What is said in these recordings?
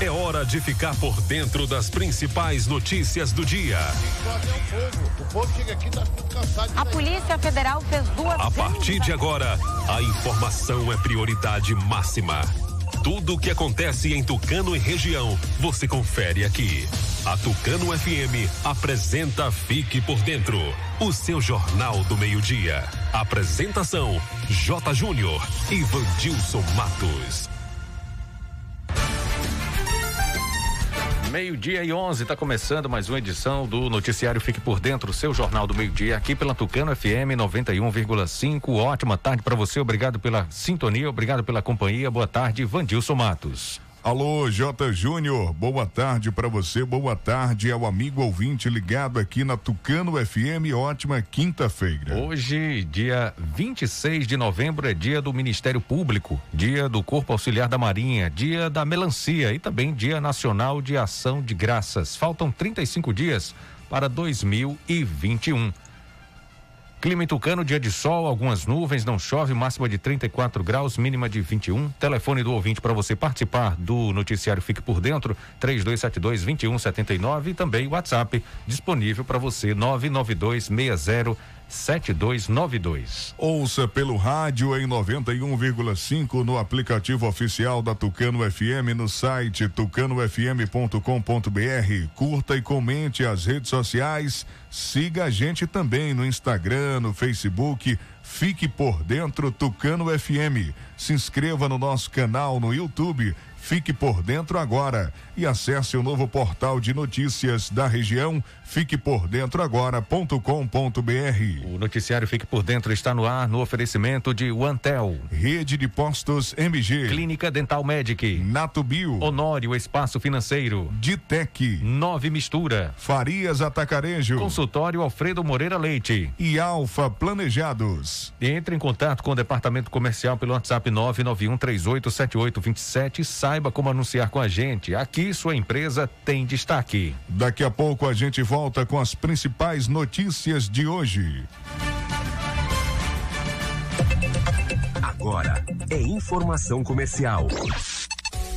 É hora de ficar por dentro das principais notícias do dia. Tá. A Polícia Federal fez duas. A partir de agora, a informação é prioridade máxima. Tudo o que acontece em Tucano e região, você confere aqui. A Tucano FM apresenta Fique por Dentro, o seu jornal do meio-dia. Apresentação: J. Júnior e Vandilson Matos. Meio-dia e 11, está começando mais uma edição do Noticiário Fique por Dentro, seu jornal do meio-dia, aqui pela Tucano FM 91,5. Ótima tarde para você, obrigado pela sintonia, obrigado pela companhia. Boa tarde, Vandilson Matos. Alô, J. Júnior, boa tarde para você, boa tarde ao amigo ouvinte ligado aqui na Tucano FM, ótima quinta-feira. Hoje, dia 26 de novembro, é dia do Ministério Público, dia do Corpo Auxiliar da Marinha, dia da melancia e também dia nacional de ação de graças. Faltam 35 dias para 2021. Clima em Tucano, dia de sol, algumas nuvens, não chove, máxima de 34 graus, mínima de 21. Telefone do ouvinte para você participar do noticiário Fique por Dentro, 3272 2179 e também WhatsApp disponível para você 992 60 7292. Ouça pelo rádio em 91,5 no aplicativo oficial da Tucano FM no site tucanofm.com.br. Curta e comente as redes sociais. Siga a gente também no Instagram, no Facebook. Fique por dentro Tucano FM. Se inscreva no nosso canal no YouTube Fique por dentro agora e acesse o novo portal de notícias da região. Fiquepordentroagora.com.br. O noticiário Fique por Dentro está no ar no oferecimento de OneTel, Rede de Postos MG, Clínica Dental Medic, Natubio, Honório Espaço Financeiro, Ditec, Nove Mistura, Farias Atacarejo, Consultório Alfredo Moreira Leite. E Alfa Planejados. Entre em contato com o departamento comercial pelo WhatsApp 991 387827 e saiba como anunciar com a gente. Aqui sua empresa tem destaque. Daqui a pouco a gente volta com as principais notícias de hoje. Agora é informação comercial.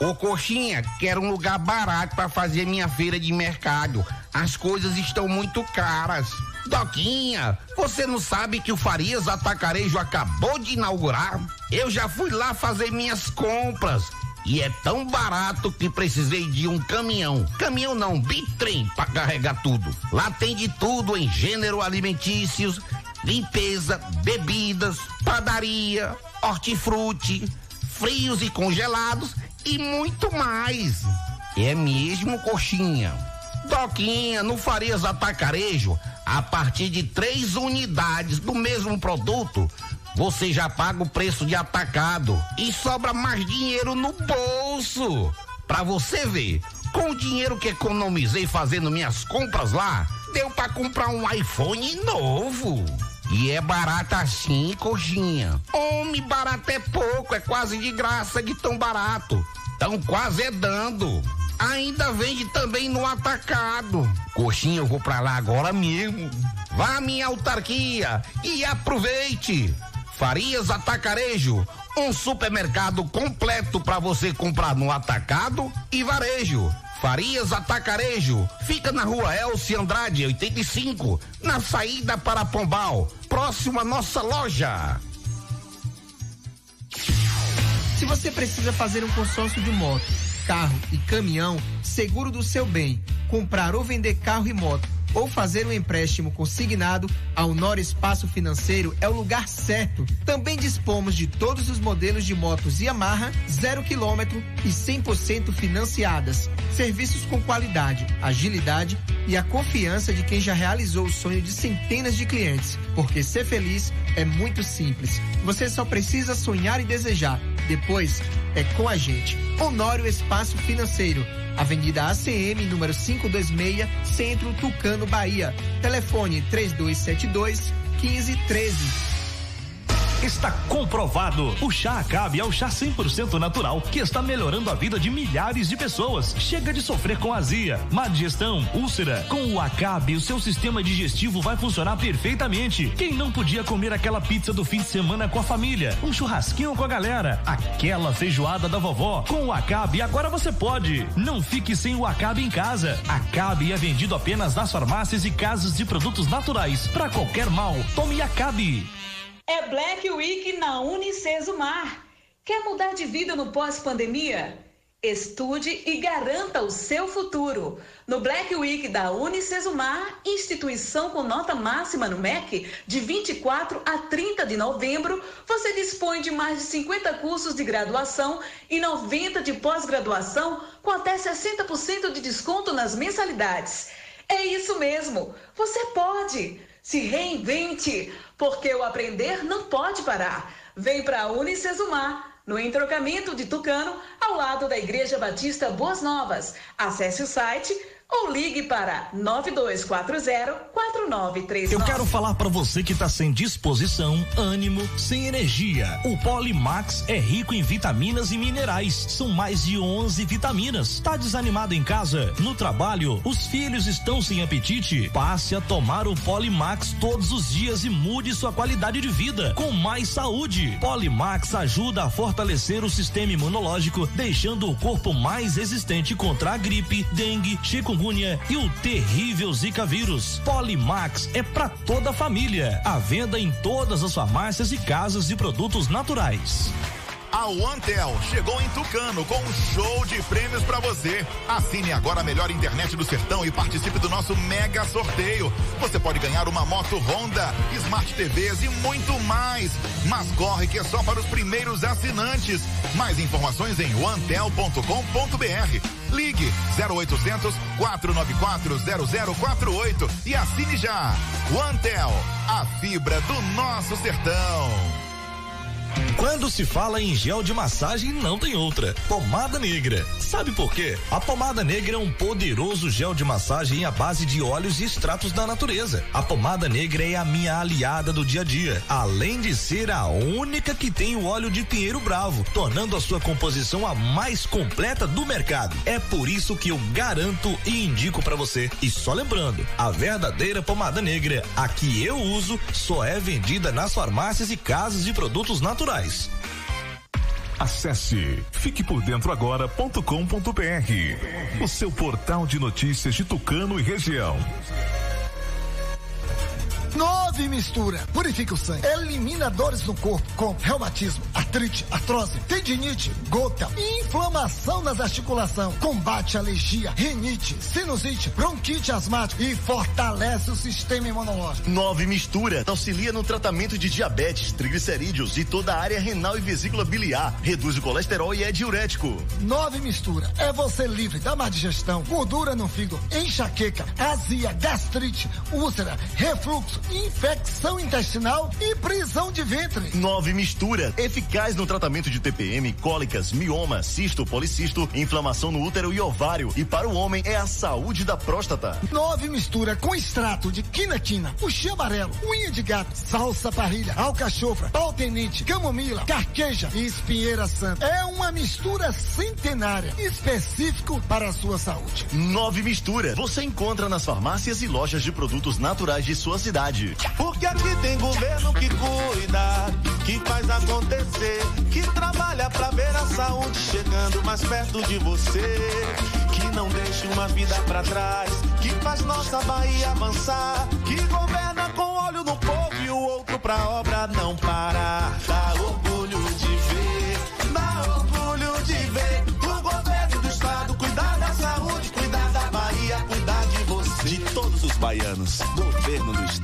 Ô Coxinha, quero um lugar barato para fazer minha feira de mercado. As coisas estão muito caras. Doquinha, você não sabe que o Farias Atacarejo acabou de inaugurar? Eu já fui lá fazer minhas compras. E é tão barato que precisei de um caminhão. Caminhão não, bitrem para carregar tudo. Lá tem de tudo em gênero alimentícios, limpeza, bebidas, padaria, hortifruti frios e congelados e muito mais. É mesmo, coxinha. Doquinha, no Farias Atacarejo, a partir de três unidades do mesmo produto, você já paga o preço de atacado e sobra mais dinheiro no bolso. Pra você ver, com o dinheiro que economizei fazendo minhas compras lá, deu para comprar um iPhone novo. E é barato assim, coxinha. Homem, barato é pouco, é quase de graça de tão barato. Tão quase é dando. Ainda vende também no atacado. Coxinha, eu vou pra lá agora mesmo. Vá à minha autarquia e aproveite. Farias Atacarejo, um supermercado completo para você comprar no atacado e varejo. Farias Atacarejo, fica na rua Elci Andrade, 85, na saída para Pombal, próximo à nossa loja. Se você precisa fazer um consórcio de moto, carro e caminhão, seguro do seu bem, comprar ou vender carro e moto, ou fazer um empréstimo consignado, a Honório Espaço Financeiro é o lugar certo. Também dispomos de todos os modelos de motos Yamaha, zero quilômetro e 100% financiadas. Serviços com qualidade, agilidade e a confiança de quem já realizou o sonho de centenas de clientes. Porque ser feliz é muito simples. Você só precisa sonhar e desejar. Depois é com a gente. Honório Espaço Financeiro. Avenida ACM, número 526, Centro Tucano, Bahia. Telefone 3272 1513. Está comprovado. O chá Acabe é o chá 100% natural que está melhorando a vida de milhares de pessoas. Chega de sofrer com azia, má digestão, úlcera. Com o Acabe, o seu sistema digestivo vai funcionar perfeitamente. Quem não podia comer aquela pizza do fim de semana com a família, um churrasquinho com a galera, aquela feijoada da vovó, com o Acabe agora você pode. Não fique sem o Acabe em casa. Acabe é vendido apenas nas farmácias e casas de produtos naturais. Para qualquer mal, tome Acabe. É Black Week na Unicesumar. Quer mudar de vida no pós-pandemia? Estude e garanta o seu futuro. No Black Week da Unicesumar, instituição com nota máxima no MEC, de 24 a 30 de novembro, você dispõe de mais de 50 cursos de graduação e 90 de pós-graduação, com até 60% de desconto nas mensalidades. É isso mesmo, você pode! Se reinvente, porque o aprender não pode parar. Vem para a Unicesumar, no entrocamento de Tucano, ao lado da Igreja Batista Boas Novas. Acesse o site ou ligue para 9240-4939. Eu quero falar para você que está sem disposição, ânimo, sem energia. O Polimax é rico em vitaminas e minerais. São mais de 11 vitaminas. Tá desanimado em casa? No trabalho? Os filhos estão sem apetite? Passe a tomar o Polimax todos os dias e mude sua qualidade de vida com mais saúde. Polimax ajuda a fortalecer o sistema imunológico, deixando o corpo mais resistente contra a gripe, dengue, chikungunya e o terrível Zika vírus. Polimax é para toda a família. A venda em todas as farmácias e casas de produtos naturais. A OneTel chegou em Tucano com um show de prêmios para você. Assine agora a melhor internet do sertão e participe do nosso mega sorteio. Você pode ganhar uma moto Honda, Smart TVs e muito mais. Mas corre que é só para os primeiros assinantes. Mais informações em onetel.com.br. Ligue 0800 494 0048 e assine já. OneTel, a fibra do nosso sertão. Quando se fala em gel de massagem, não tem outra. Pomada negra. Sabe por quê? A pomada negra é um poderoso gel de massagem à base de óleos e extratos da natureza. A pomada negra é a minha aliada do dia a dia, além de ser a única que tem o óleo de pinheiro bravo, tornando a sua composição a mais completa do mercado. É por isso que eu garanto e indico para você. E só lembrando, a verdadeira pomada negra, a que eu uso, só é vendida nas farmácias e casas de produtos naturais naturais. Acesse fiquepordentroagora.com.br, o seu portal de notícias de Tucano e região. Nove mistura. Purifica o sangue. Elimina dores no corpo, como reumatismo, artrite, artrose, tendinite, gota, inflamação nas articulações. Combate alergia, rinite, sinusite, bronquite asmática e fortalece o sistema imunológico. Nove mistura. Auxilia no tratamento de diabetes, triglicerídeos e toda a área renal e vesícula biliar. Reduz o colesterol e é diurético. Nove mistura. É você livre da má digestão, gordura no fígado, enxaqueca, azia, gastrite, úlcera, refluxo infecção intestinal e prisão de ventre. Nove mistura, eficaz no tratamento de TPM, cólicas, mioma, cisto, policisto, inflamação no útero e ovário. E para o homem é a saúde da próstata. Nove mistura com extrato de quinatina, puxê amarelo, unha de gato, salsa parrilha, alcachofra, pau tenente, camomila, carqueja e espinheira santa. É uma mistura centenária, específico para a sua saúde. Nove mistura, você encontra nas farmácias e lojas de produtos naturais de sua cidade. Porque aqui tem governo que cuida, que faz acontecer, que trabalha pra ver a saúde chegando mais perto de você, que não deixa uma vida pra trás, que faz nossa Bahia avançar, que governa com olho no povo e o outro pra obra não parar.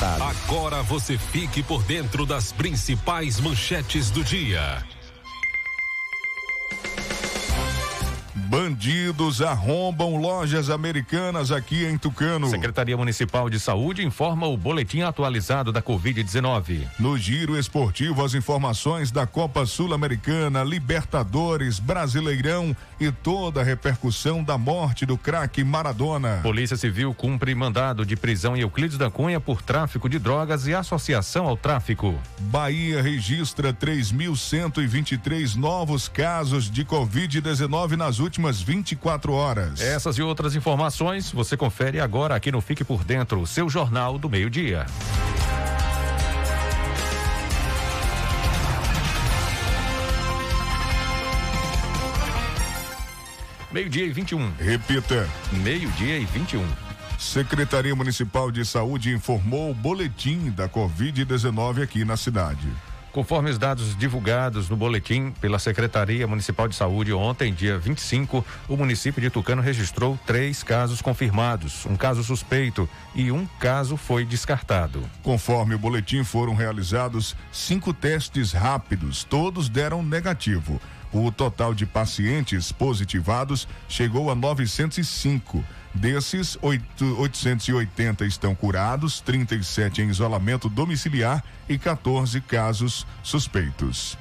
Estado. Agora você fique por dentro das principais manchetes do dia. Bandidos arrombam lojas americanas aqui em Tucano. Secretaria Municipal de Saúde informa o boletim atualizado da Covid-19. No giro esportivo, as informações da Copa Sul-Americana, Libertadores, Brasileirão e toda a repercussão da morte do craque Maradona. Polícia Civil cumpre mandado de prisão em Euclides da Cunha por tráfico de drogas e associação ao tráfico. Bahia registra 3.123 novos casos de Covid-19 nas últimas 24 horas. Essas e outras informações você confere agora aqui no Fique por Dentro, seu jornal do meio-dia. Meio-dia e 21. Repita. Meio-dia e 21. Secretaria Municipal de Saúde informou o boletim da Covid-19 aqui na cidade. Conforme os dados divulgados no boletim pela Secretaria Municipal de Saúde ontem, dia 25, o município de Tucano registrou três casos confirmados, um caso suspeito e um caso foi descartado. Conforme o boletim, foram realizados cinco testes rápidos, todos deram negativo. O total de pacientes positivados chegou a 905. Desses, 8, 880 estão curados, 37 em isolamento domiciliar e 14 casos suspeitos.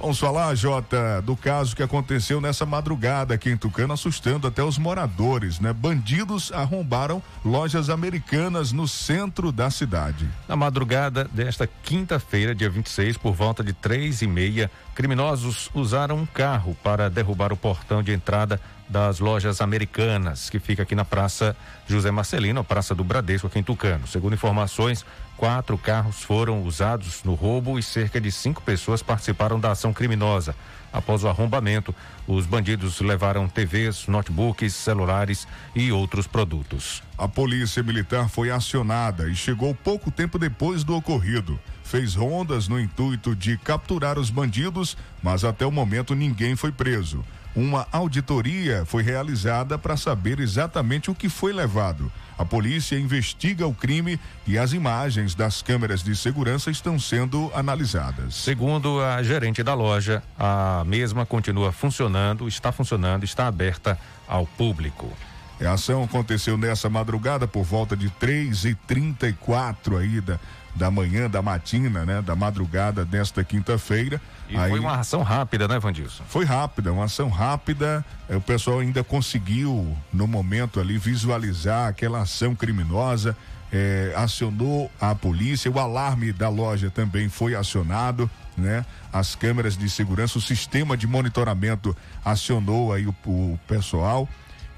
Vamos falar, Jota, do caso que aconteceu nessa madrugada aqui em Tucano, assustando até os moradores, né? Bandidos arrombaram lojas americanas no centro da cidade. Na madrugada desta quinta-feira, dia 26, por volta de três e meia, criminosos usaram um carro para derrubar o portão de entrada das lojas americanas, que fica aqui na Praça José Marcelino, Praça do Bradesco, aqui em Tucano. Segundo informações, quatro carros foram usados no roubo e cerca de cinco pessoas participaram da ação criminosa. Após o arrombamento, os bandidos levaram TVs, notebooks, celulares e outros produtos. A polícia militar foi acionada e chegou pouco tempo depois do ocorrido. Fez rondas no intuito de capturar os bandidos, mas até o momento ninguém foi preso. Uma auditoria foi realizada para saber exatamente o que foi levado. A polícia investiga o crime e as imagens das câmeras de segurança estão sendo analisadas. Segundo a gerente da loja, a mesma continua funcionando, está funcionando, está aberta ao público. A ação aconteceu nessa madrugada por volta de 3 e 34 aí da, da manhã, da matina, né? Da madrugada desta quinta-feira. E aí, foi uma ação rápida, né, Vandilson? Foi rápida, uma ação rápida. É, o pessoal ainda conseguiu, no momento ali, visualizar aquela ação criminosa. É, acionou a polícia, o alarme da loja também foi acionado, né? As câmeras de segurança, o sistema de monitoramento acionou aí o, o pessoal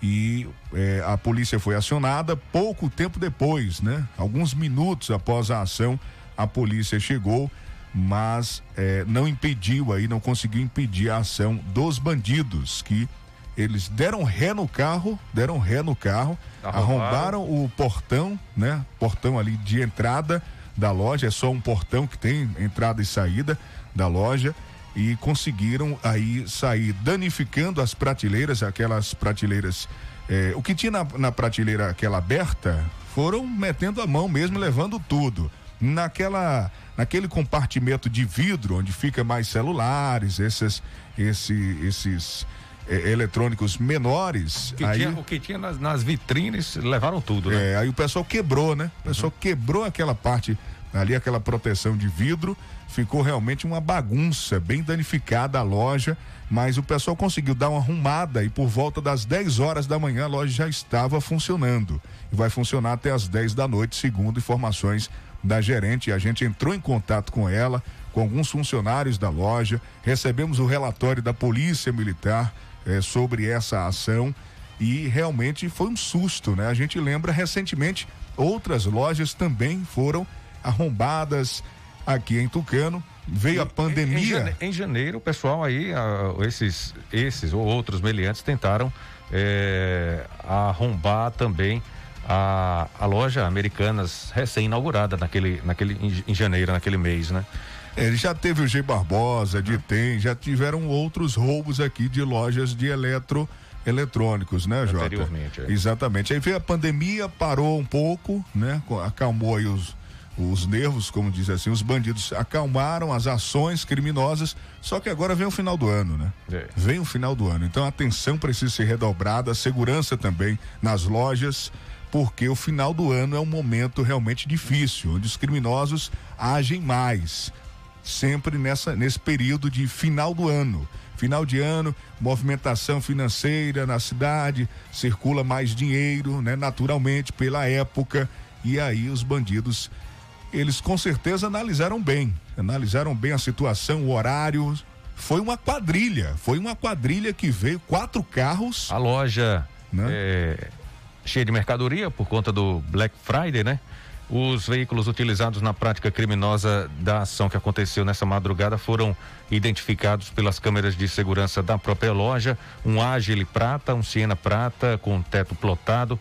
e é, a polícia foi acionada pouco tempo depois, né? Alguns minutos após a ação, a polícia chegou, mas é, não impediu aí, não conseguiu impedir a ação dos bandidos que eles deram ré no carro, deram ré no carro, Arrombaram. arrombaram o portão, né? Portão ali de entrada da loja, é só um portão que tem entrada e saída da loja e conseguiram aí sair danificando as prateleiras, aquelas prateleiras. eh, o que tinha na, na prateleira aquela aberta, foram metendo a mão mesmo, levando tudo. Naquela, naquele compartimento de vidro onde fica mais celulares, esses, esse, esses eh, eletrônicos menores. O que, aí, tinha, o que tinha nas, nas vitrines levaram tudo, né? é, aí o pessoal quebrou, né? O pessoal quebrou aquela parte ali, aquela proteção de vidro. Ficou realmente uma bagunça, bem danificada a loja, mas o pessoal conseguiu dar uma arrumada e por volta das 10 horas da manhã a loja já estava funcionando. E vai funcionar até as 10 da noite, segundo informações da gerente. A gente entrou em contato com ela, com alguns funcionários da loja, recebemos o relatório da Polícia Militar eh, sobre essa ação e realmente foi um susto, né? A gente lembra recentemente outras lojas também foram arrombadas aqui em Tucano. Veio a Em, pandemia. jane- em janeiro, o pessoal aí, ah, esses, esses ou outros meliantes tentaram eh, arrombar também a, a loja Americanas recém-inaugurada naquele, naquele, em, em janeiro, naquele mês, né? Ele já teve o G Barbosa, de Tem, já tiveram outros roubos aqui de lojas de eletro eletrônicos, né, Jota? Anteriormente, é. Exatamente. Aí veio a pandemia, parou um pouco, né? Acalmou aí os, os nervos, como diz assim, os bandidos acalmaram as ações criminosas, só que agora vem o final do ano, né? É. Vem o final do ano. Então a atenção precisa ser redobrada, a segurança também nas lojas, porque o final do ano é um momento realmente difícil, onde os criminosos agem mais. Sempre nessa, nesse período de final do ano. Final de ano, movimentação financeira na cidade, circula mais dinheiro, né? Naturalmente, pela época. E aí os bandidos eles com certeza analisaram bem, analisaram bem a situação, o horário. Foi uma quadrilha, foi uma quadrilha que veio quatro carros. A loja Né? é, cheia de mercadoria por conta do Black Friday, né? Os veículos utilizados na prática criminosa da ação que aconteceu nessa madrugada foram identificados pelas câmeras de segurança da própria loja. Um Agile prata, um Siena prata com teto plotado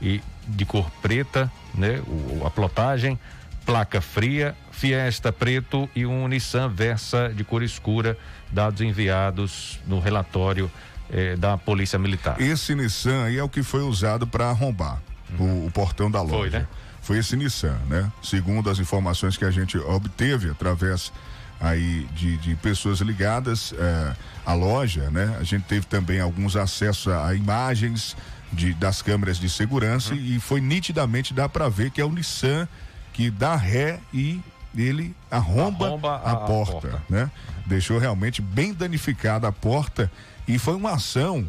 e de cor preta, né? O, a plotagem, placa fria, Fiesta preto e um Nissan Versa de cor escura, dados enviados no relatório eh, da Polícia Militar. Esse Nissan aí é o que foi usado para arrombar o, o portão da loja. Foi, né? Foi esse Nissan, né? Segundo as informações que a gente obteve através aí de, de pessoas ligadas eh, à loja, né? A gente teve também alguns acessos a, a imagens de, das câmeras de segurança e foi nitidamente dá para ver que é o Nissan que dá ré e ele arromba, Arromba a, a porta, porta. né? Deixou realmente bem danificada a porta e foi uma ação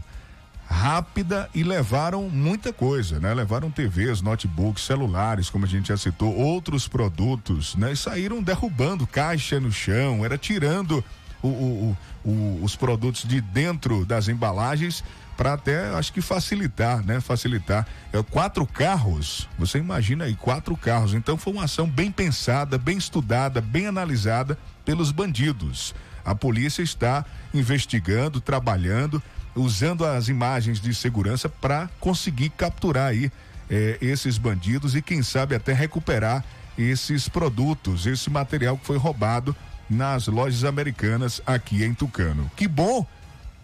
rápida e levaram muita coisa, né? Levaram TVs, notebooks, celulares, como a gente já citou, outros produtos, né? E saíram derrubando caixa no chão, era tirando o- o- o- os produtos de dentro das embalagens para até, acho que facilitar, né? Facilitar. É, quatro carros, você imagina aí, quatro carros. Então foi uma ação bem pensada, bem estudada, bem analisada pelos bandidos. A polícia está investigando, trabalhando, usando as imagens de segurança para conseguir capturar aí eh, esses bandidos e quem sabe até recuperar esses produtos, esse material que foi roubado nas lojas americanas aqui em Tucano. Que bom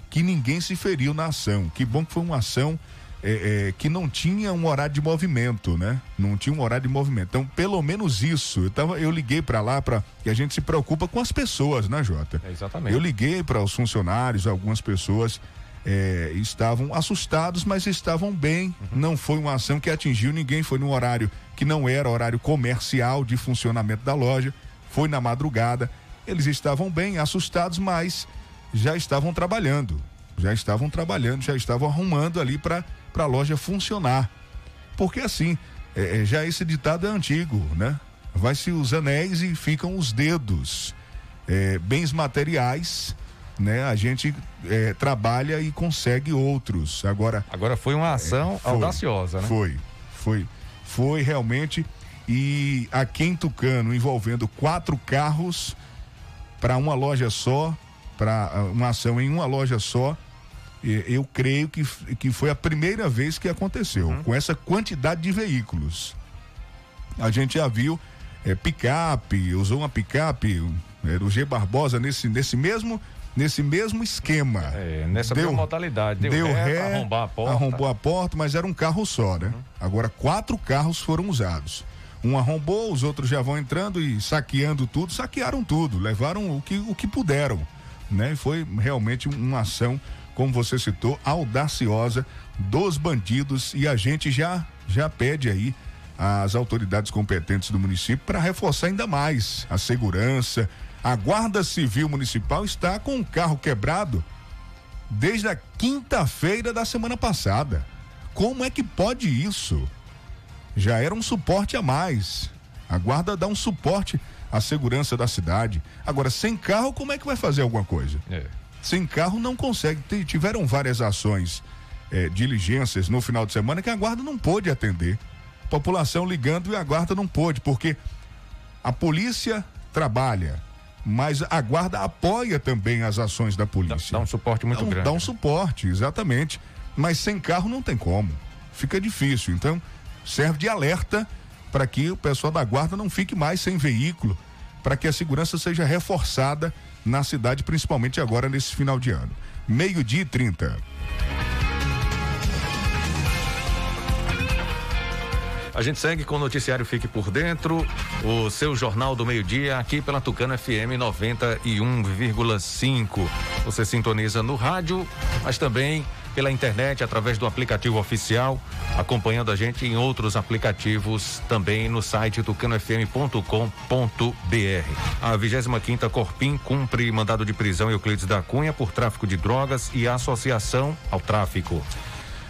que ninguém se feriu na ação. Que bom que foi uma ação é, é, que não tinha um horário de movimento, né? Não tinha um horário de movimento. Então, pelo menos isso. Eu, tava, eu liguei para lá para que a gente se preocupa com as pessoas, né, Jota? É, exatamente. Eu liguei para os funcionários, algumas pessoas é, estavam assustados, mas estavam bem. Não foi uma ação que atingiu ninguém, foi num horário que não era horário comercial de funcionamento da loja. Foi na madrugada. Eles estavam bem, assustados, mas já estavam trabalhando. Já estavam trabalhando, já estavam arrumando ali para a loja funcionar. Porque assim, é, é, já esse ditado é antigo, né? Vai-se os anéis e ficam os dedos. É, bens materiais, né? A gente é, trabalha e consegue outros. Agora. Agora foi uma ação foi, audaciosa, né? Foi, foi. Foi realmente. E aqui em Tucano, envolvendo quatro carros para uma loja só, para uma ação em uma loja só. Eu creio que, que foi a primeira vez que aconteceu, com essa quantidade de veículos. A gente já viu é, picape, usou uma picape, era o G Barbosa nesse, nesse mesmo nesse mesmo esquema. É, nessa mesma modalidade. Deu, ré, arrombar a porta. arrombou a porta, mas era um carro só, né? Agora quatro carros foram usados. Um arrombou, os outros já vão entrando e saqueando tudo, saquearam tudo, levaram o que, o que puderam, né? E foi realmente uma ação, como você citou, audaciosa dos bandidos e a gente já já pede aí às autoridades competentes do município para reforçar ainda mais a segurança. A Guarda Civil Municipal está com um carro quebrado desde a quinta-feira da semana passada. Como é que pode isso? Já era um suporte a mais. A guarda dá um suporte à segurança da cidade. Agora, sem carro, como é que vai fazer alguma coisa? É. Sem carro não consegue. Tiveram várias ações, eh, diligências no final de semana que a guarda não pôde atender. População ligando e a guarda não pôde, porque a polícia trabalha, mas a guarda apoia também as ações da polícia. Dá um suporte muito Dá um- grande. Dá um suporte, exatamente. Mas sem carro não tem como. Fica difícil. Então, serve de alerta para que o pessoal da guarda não fique mais sem veículo, para que a segurança seja reforçada na cidade, principalmente agora nesse final de ano. Meio-dia e 30. A gente segue com o noticiário Fique por Dentro, o seu jornal do meio-dia aqui pela Tucana FM 91,5. Você sintoniza no rádio, mas também pela internet, através do aplicativo oficial, acompanhando a gente em outros aplicativos também no site tucanofm.com.br. A 25 Corpim cumpre mandado de prisão Euclides da Cunha por tráfico de drogas e associação ao tráfico.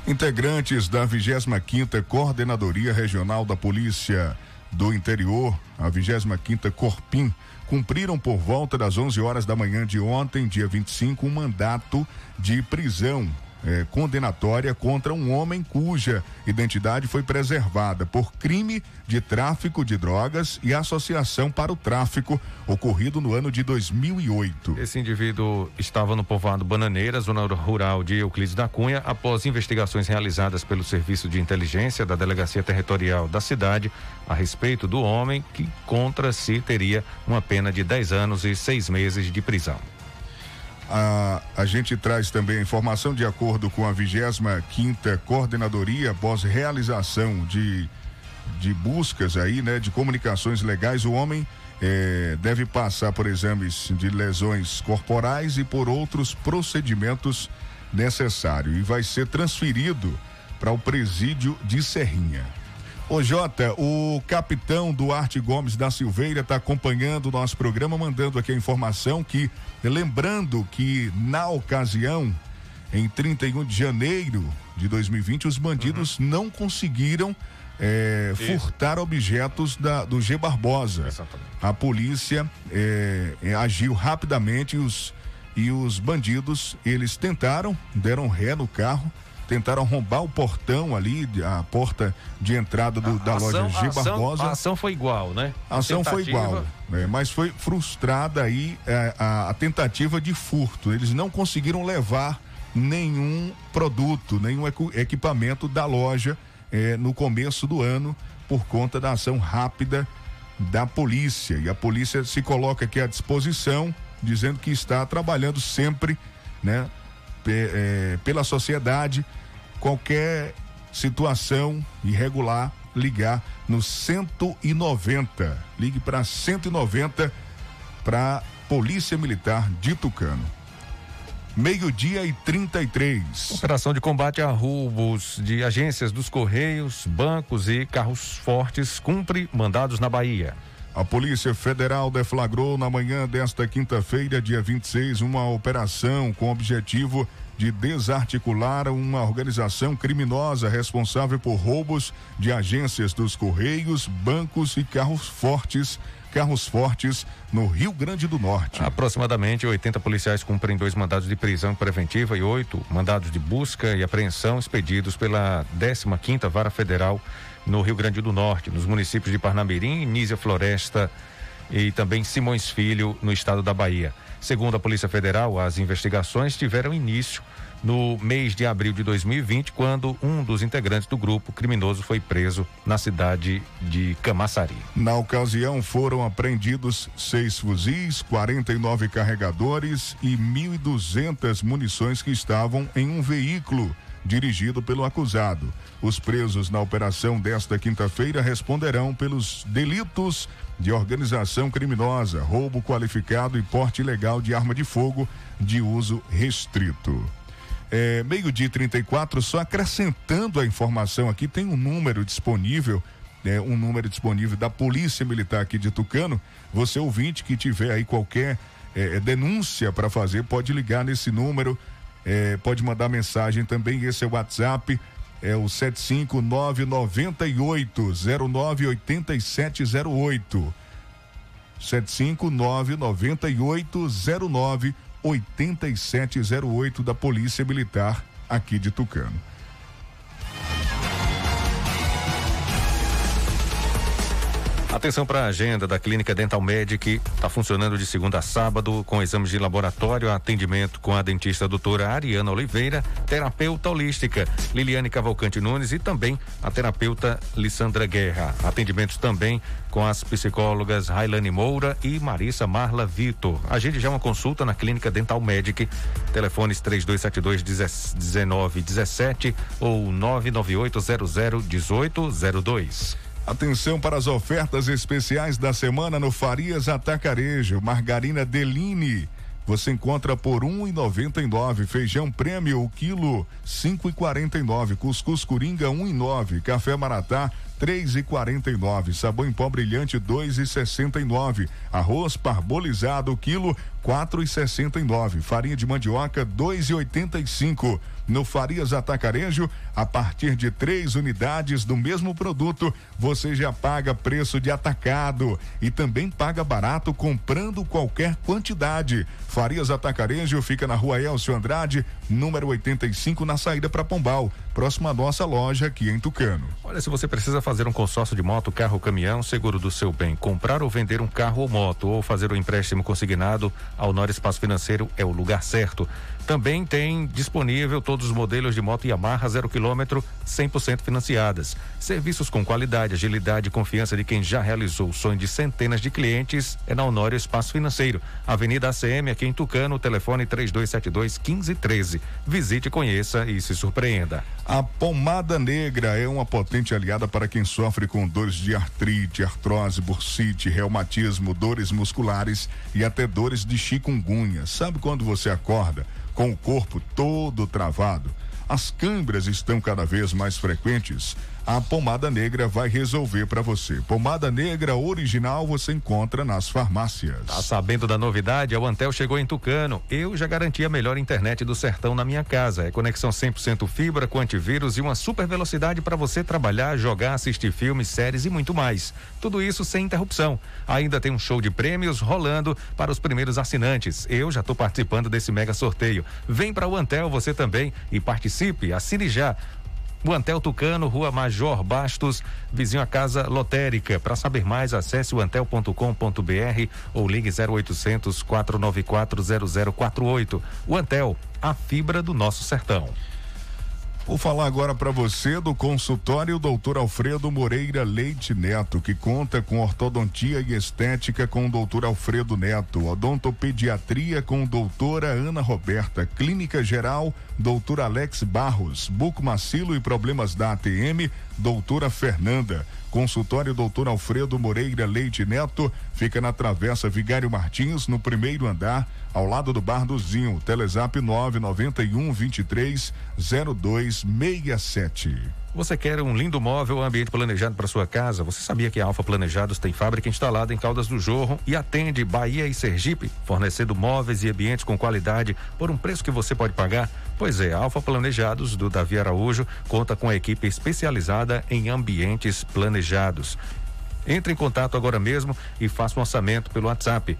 Integrantes da 25 Coordenadoria Regional da Polícia do Interior, a 25 Corpim, cumpriram por volta das 11 horas da manhã de ontem, dia 25, um mandato de prisão é, condenatória contra um homem cuja identidade foi preservada por crime de tráfico de drogas e associação para o tráfico ocorrido no ano de 2008. Esse indivíduo estava no povoado Bananeira, zona rural de Euclides da Cunha, após investigações realizadas pelo Serviço de Inteligência da Delegacia Territorial da cidade a respeito do homem que contra si teria uma pena de 10 anos e 6 meses de prisão. A, a gente traz também a informação de acordo com a 25 quinta coordenadoria após realização de, de buscas aí, né, de comunicações legais, o homem eh, deve passar por exames de lesões corporais e por outros procedimentos necessários e vai ser transferido para o presídio de Serrinha. Ô Jota, o capitão Duarte Gomes da Silveira está acompanhando o nosso programa, mandando aqui a informação que, lembrando que na ocasião, em 31 de janeiro de 2020, os bandidos uhum. não conseguiram é, furtar objetos da, do G Barbosa. Exatamente. A polícia é, é, agiu rapidamente e os, e os bandidos, eles tentaram, deram ré no carro tentaram arrombar o portão ali, a porta de entrada do, da ação, loja G Barbosa. A ação foi igual, né? A ação tentativa... foi igual, né? mas foi frustrada aí é, a, a tentativa de furto. Eles não conseguiram levar nenhum produto, nenhum equipamento da loja é, no começo do ano por conta da ação rápida da polícia. E a polícia se coloca aqui à disposição, dizendo que está trabalhando sempre, né, pela sociedade qualquer situação irregular, ligar no 190. Ligue para 190 para Polícia Militar de Tucano. Meio-dia e 33. Operação de combate a roubos de agências dos Correios, bancos e carros fortes cumpre mandados na Bahia. A Polícia Federal deflagrou na manhã desta quinta-feira, dia 26, uma operação com objetivo de desarticular uma organização criminosa responsável por roubos de agências dos Correios, bancos e carros fortes carros fortes no Rio Grande do Norte. Aproximadamente 80 policiais cumprem dois mandados de prisão preventiva e oito mandados de busca e apreensão expedidos pela 15ª Vara Federal no Rio Grande do Norte, nos municípios de Parnamirim, Nísia Floresta e também Simões Filho, no estado da Bahia. Segundo a Polícia Federal, as investigações tiveram início no mês de abril de 2020, quando um dos integrantes do grupo criminoso foi preso na cidade de Camaçari. Na ocasião, foram apreendidos seis fuzis, 49 carregadores e 1.200 munições que estavam em um veículo dirigido pelo acusado. Os presos na operação desta quinta-feira responderão pelos delitos de organização criminosa, roubo qualificado e porte ilegal de arma de fogo de uso restrito. É, Meio-dia 34, só acrescentando a informação aqui, tem um número disponível, é, um número disponível da Polícia Militar aqui de Tucano. Você ouvinte que tiver aí qualquer é, denúncia para fazer, pode ligar nesse número, é, pode mandar mensagem também. Esse é o WhatsApp, é o 75998 098708. 75998 09 8708 da Polícia Militar aqui de Tucano. Atenção para a agenda da Clínica Dental Medic. Está funcionando de segunda a sábado com exames de laboratório, atendimento com a dentista doutora Ariana Oliveira, terapeuta holística Liliane Cavalcante Nunes e também a terapeuta Lissandra Guerra. Atendimentos também com as psicólogas Railane Moura e Marissa Marla Vitor. Agende já uma consulta na Clínica Dental Medic. Telefones 3272 1917 ou 99800 1802. Atenção para as ofertas especiais da semana no Farias Atacarejo. Margarina Deline. Você encontra por um e noventa nove, feijão prêmio o quilo cinco e quarenta cuscuz coringa um e nove, café maratá três e quarenta e nove, sabão em pó brilhante dois e sessenta e nove, arroz parbolizado quilo quatro e sessenta e nove, farinha de mandioca dois e oitenta e cinco. No Farias Atacarejo, a partir de três unidades do mesmo produto, você já paga preço de atacado e também paga barato comprando qualquer quantidade. Farias Atacarejo fica na rua Elcio Andrade, número 85, na saída para Pombal, próximo à nossa loja aqui em Tucano. Olha, se você precisa fazer um consórcio de moto, carro, caminhão, seguro do seu bem, comprar ou vender um carro ou moto, ou fazer um empréstimo consignado, a Honor Espaço Financeiro é o lugar certo. Também tem disponível todos os modelos de moto Yamaha zero quilômetro 100% financiadas. Serviços com qualidade, agilidade e confiança de quem já realizou o sonho de centenas de clientes é na Honório Espaço Financeiro. Avenida ACM aqui em Tucano, telefone 3272 1513. Visite, conheça e se surpreenda. A pomada negra é uma potente aliada para quem sofre com dores de artrite, artrose, bursite, reumatismo, dores musculares e até dores de chikungunya. Sabe quando você acorda? Com o corpo todo travado. As câimbras estão cada vez mais frequentes a pomada negra vai resolver para você. Pomada negra original você encontra nas farmácias. Tá sabendo da novidade? A Antel chegou em Tucano. Eu já garanti a melhor internet do sertão na minha casa. É conexão 100% fibra com antivírus e uma super velocidade para você trabalhar, jogar, assistir filmes, séries e muito mais. Tudo isso sem interrupção. Ainda tem um show de prêmios rolando para os primeiros assinantes. Eu já estou participando desse mega sorteio. Vem para o Antel você também e participe. Assine já. O Antel Tucano, Rua Major Bastos, vizinho à Casa Lotérica. Para saber mais, acesse o antel.com.br ou ligue 0800 494 0048. O Antel, a fibra do nosso sertão. Vou falar agora para você do consultório Dr. Alfredo Moreira Leite Neto, que conta com ortodontia e estética com o Dr. Alfredo Neto, odontopediatria com doutora Ana Roberta, clínica geral Dr. Alex Barros, bucomacilo e problemas da ATM, doutora Fernanda. Consultório Doutor Alfredo Moreira Leite Neto fica na Travessa Vigário Martins, no primeiro andar, ao lado do Bar do Zinho. Telezap 991 23 0267. Você quer um lindo móvel ou ambiente planejado para sua casa? Você sabia que a Alfa Planejados tem fábrica instalada em Caldas do Jorro e atende Bahia e Sergipe, fornecendo móveis e ambientes com qualidade por um preço que você pode pagar? Pois é, a Alfa Planejados do Davi Araújo conta com a equipe especializada em ambientes planejados. Entre em contato agora mesmo e faça um orçamento pelo WhatsApp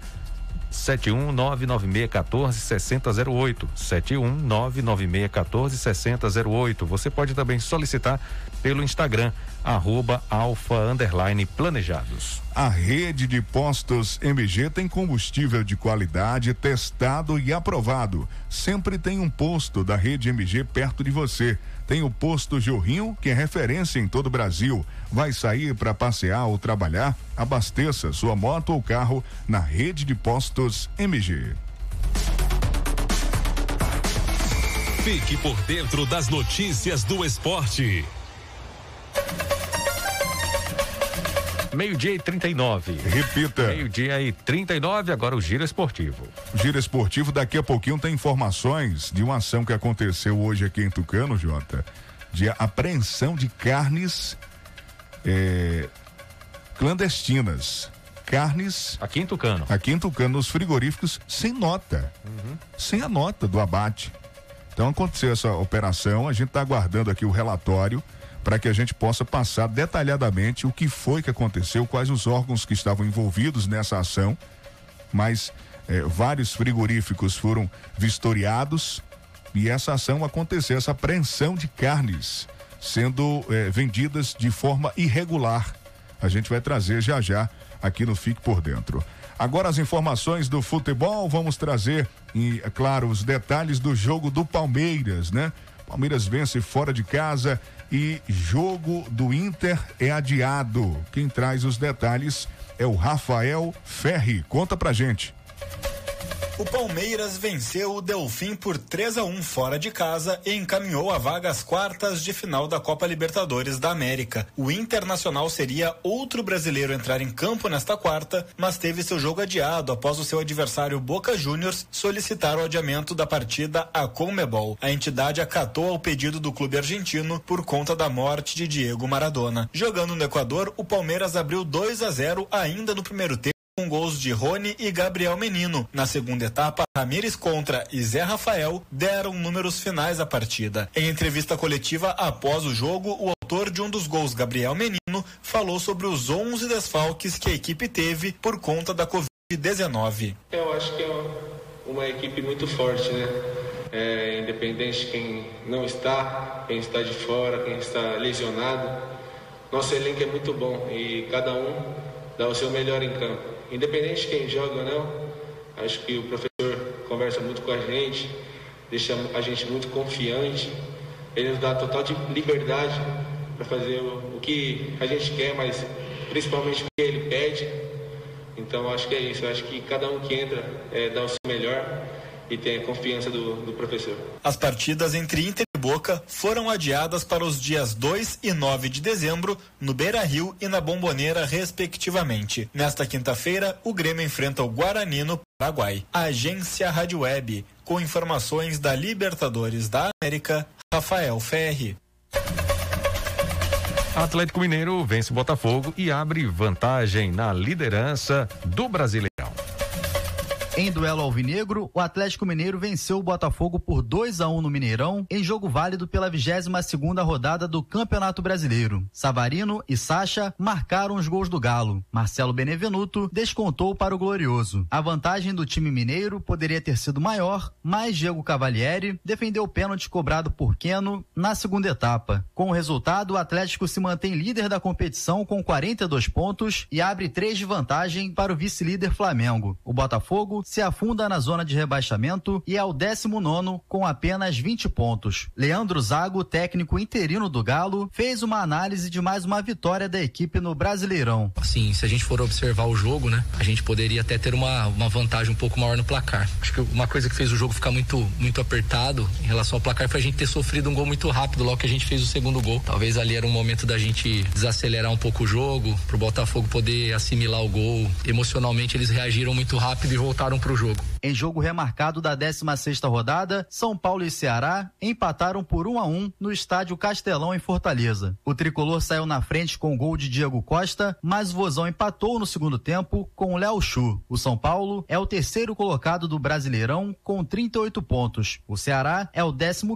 71996146008. 71996146008. Você pode também solicitar pelo Instagram, arroba alfa underline planejados. A rede de postos MG tem combustível de qualidade testado e aprovado. Sempre tem um posto da rede MG perto de você. Tem o posto Jorrinho, que é referência em todo o Brasil. Vai sair para passear ou trabalhar? Abasteça sua moto ou carro na rede de postos MG. Fique por dentro das notícias do esporte. Meio-dia e 39. Repita. Meio-dia e 39, agora o Giro Esportivo. Giro Esportivo, daqui a pouquinho tem informações de uma ação que aconteceu hoje aqui em Tucano, Jota, de apreensão de carnes é, clandestinas. Carnes. Aqui em Tucano. Aqui em Tucano, nos frigoríficos, sem nota. Uhum. Sem a nota do abate. Então aconteceu essa operação, a gente está aguardando aqui o relatório para que a gente possa passar detalhadamente o que foi que aconteceu, quais os órgãos que estavam envolvidos nessa ação. Mas eh, vários frigoríficos foram vistoriados e essa ação aconteceu, essa apreensão de carnes sendo eh, vendidas de forma irregular A gente vai trazer já já aqui no Fique por Dentro. Agora as informações do futebol, vamos trazer, e, é claro, os detalhes do jogo do Palmeiras, né? Palmeiras vence fora de casa e jogo do Inter é adiado. Quem traz os detalhes é o Rafael Ferri. Conta pra gente. O Palmeiras venceu o Delfim por 3 a 1 fora de casa e encaminhou a vaga às quartas de final da Copa Libertadores da América. O Internacional seria outro brasileiro a entrar em campo nesta quarta, mas teve seu jogo adiado após o seu adversário Boca Juniors solicitar o adiamento da partida à Conmebol. A entidade acatou ao pedido do clube argentino por conta da morte de Diego Maradona. Jogando no Equador, o Palmeiras abriu 2 a 0 ainda no primeiro tempo com gols de Rony e Gabriel Menino. Na segunda etapa, Ramires Contra e Zé Rafael deram números finais à partida. Em entrevista coletiva após o jogo, o autor de um dos gols, Gabriel Menino, falou sobre os 11 desfalques que a equipe teve por conta da Covid-19. Eu acho que é uma equipe muito forte, né? É, independente de quem não está, quem está de fora, quem está lesionado. Nosso elenco é muito bom e cada um dá o seu melhor em campo independente de quem joga ou não, acho que o professor conversa muito com a gente, deixa a gente muito confiante, ele nos dá total de liberdade para fazer o, o, que a gente quer, mas principalmente o que ele pede. Então acho que é isso, acho que cada um que entra é, dá o seu melhor e tem a confiança do, do professor. As partidas entre Inter e Boca foram adiadas para os dias 2 e 9 de dezembro no Beira Rio e na Bomboneira, respectivamente. Nesta quinta-feira, o Grêmio enfrenta o Guarani no Paraguai. Agência Rádio Web, com informações da Libertadores da América, Rafael Ferri. Atlético Mineiro vence Botafogo e abre vantagem na liderança do Brasileirão. Em duelo alvinegro, o Atlético Mineiro venceu o Botafogo por 2 a 1 no Mineirão, em jogo válido pela 22 segunda rodada do Campeonato Brasileiro. Savarino e Sacha marcaram os gols do Galo. Marcelo Benevenuto descontou para o Glorioso. A vantagem do time mineiro poderia ter sido maior, mas Diego Cavalieri defendeu o pênalti cobrado por Queno na segunda etapa. Com o resultado, o Atlético se mantém líder da competição com 42 pontos e abre três de vantagem para o vice-líder Flamengo. O Botafogo se afunda na zona de rebaixamento e é o 19 com apenas 20 pontos. Leandro Zago, técnico interino do Galo, fez uma análise de mais uma vitória da equipe no Brasileirão. Sim, se a gente for observar o jogo, né, a gente poderia até ter uma, uma vantagem um pouco maior no placar. Acho que uma coisa que fez o jogo ficar muito, muito apertado em relação ao placar foi a gente ter sofrido um gol muito rápido logo que a gente fez o segundo gol. Talvez ali era um momento da gente desacelerar um pouco o jogo, pro Botafogo poder assimilar o gol. Emocionalmente eles reagiram muito rápido e voltaram para o jogo. Em jogo remarcado da 16 rodada, São Paulo e Ceará empataram por 1 a 1 no estádio Castelão em Fortaleza. O tricolor saiu na frente com o gol de Diego Costa, mas o Vozão empatou no segundo tempo com Léo Chu. O São Paulo é o terceiro colocado do Brasileirão com 38 pontos. O Ceará é o 15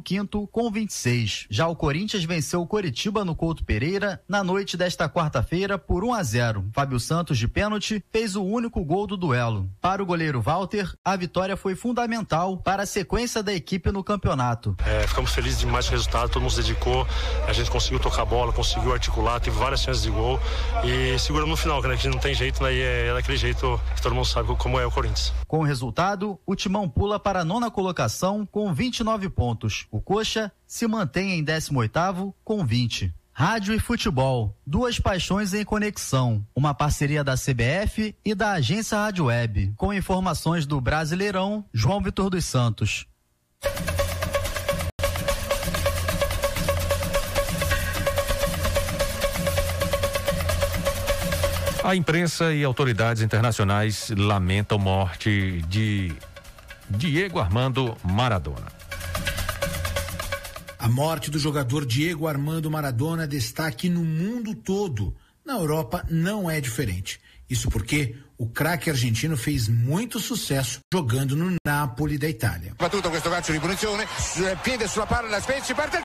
com 26. Já o Corinthians venceu o Coritiba no Couto Pereira na noite desta quarta-feira por 1 a 0. Fábio Santos de pênalti fez o único gol do duelo. Para o goleiro Walter, a vitória foi fundamental para a sequência da equipe no campeonato. É, ficamos felizes demais com o resultado, todo mundo se dedicou, a gente conseguiu tocar a bola, conseguiu articular, teve várias chances de gol e seguramos no final, né, que não tem jeito, né, é, é daquele jeito que todo mundo sabe como é o Corinthians. Com o resultado, o Timão pula para a nona colocação com 29 pontos. O Coxa se mantém em 18º com 20. Rádio e futebol, duas paixões em conexão. Uma parceria da CBF e da agência Rádio Web. Com informações do Brasileirão, João Vitor dos Santos. A imprensa e autoridades internacionais lamentam morte de Diego Armando Maradona. A morte do jogador Diego Armando Maradona destaque no mundo todo. Na Europa não é diferente. Isso porque o craque argentino fez muito sucesso jogando no Napoli da Itália. Battuto questo calcio di punizione, piede sulla palla, Spezzi parte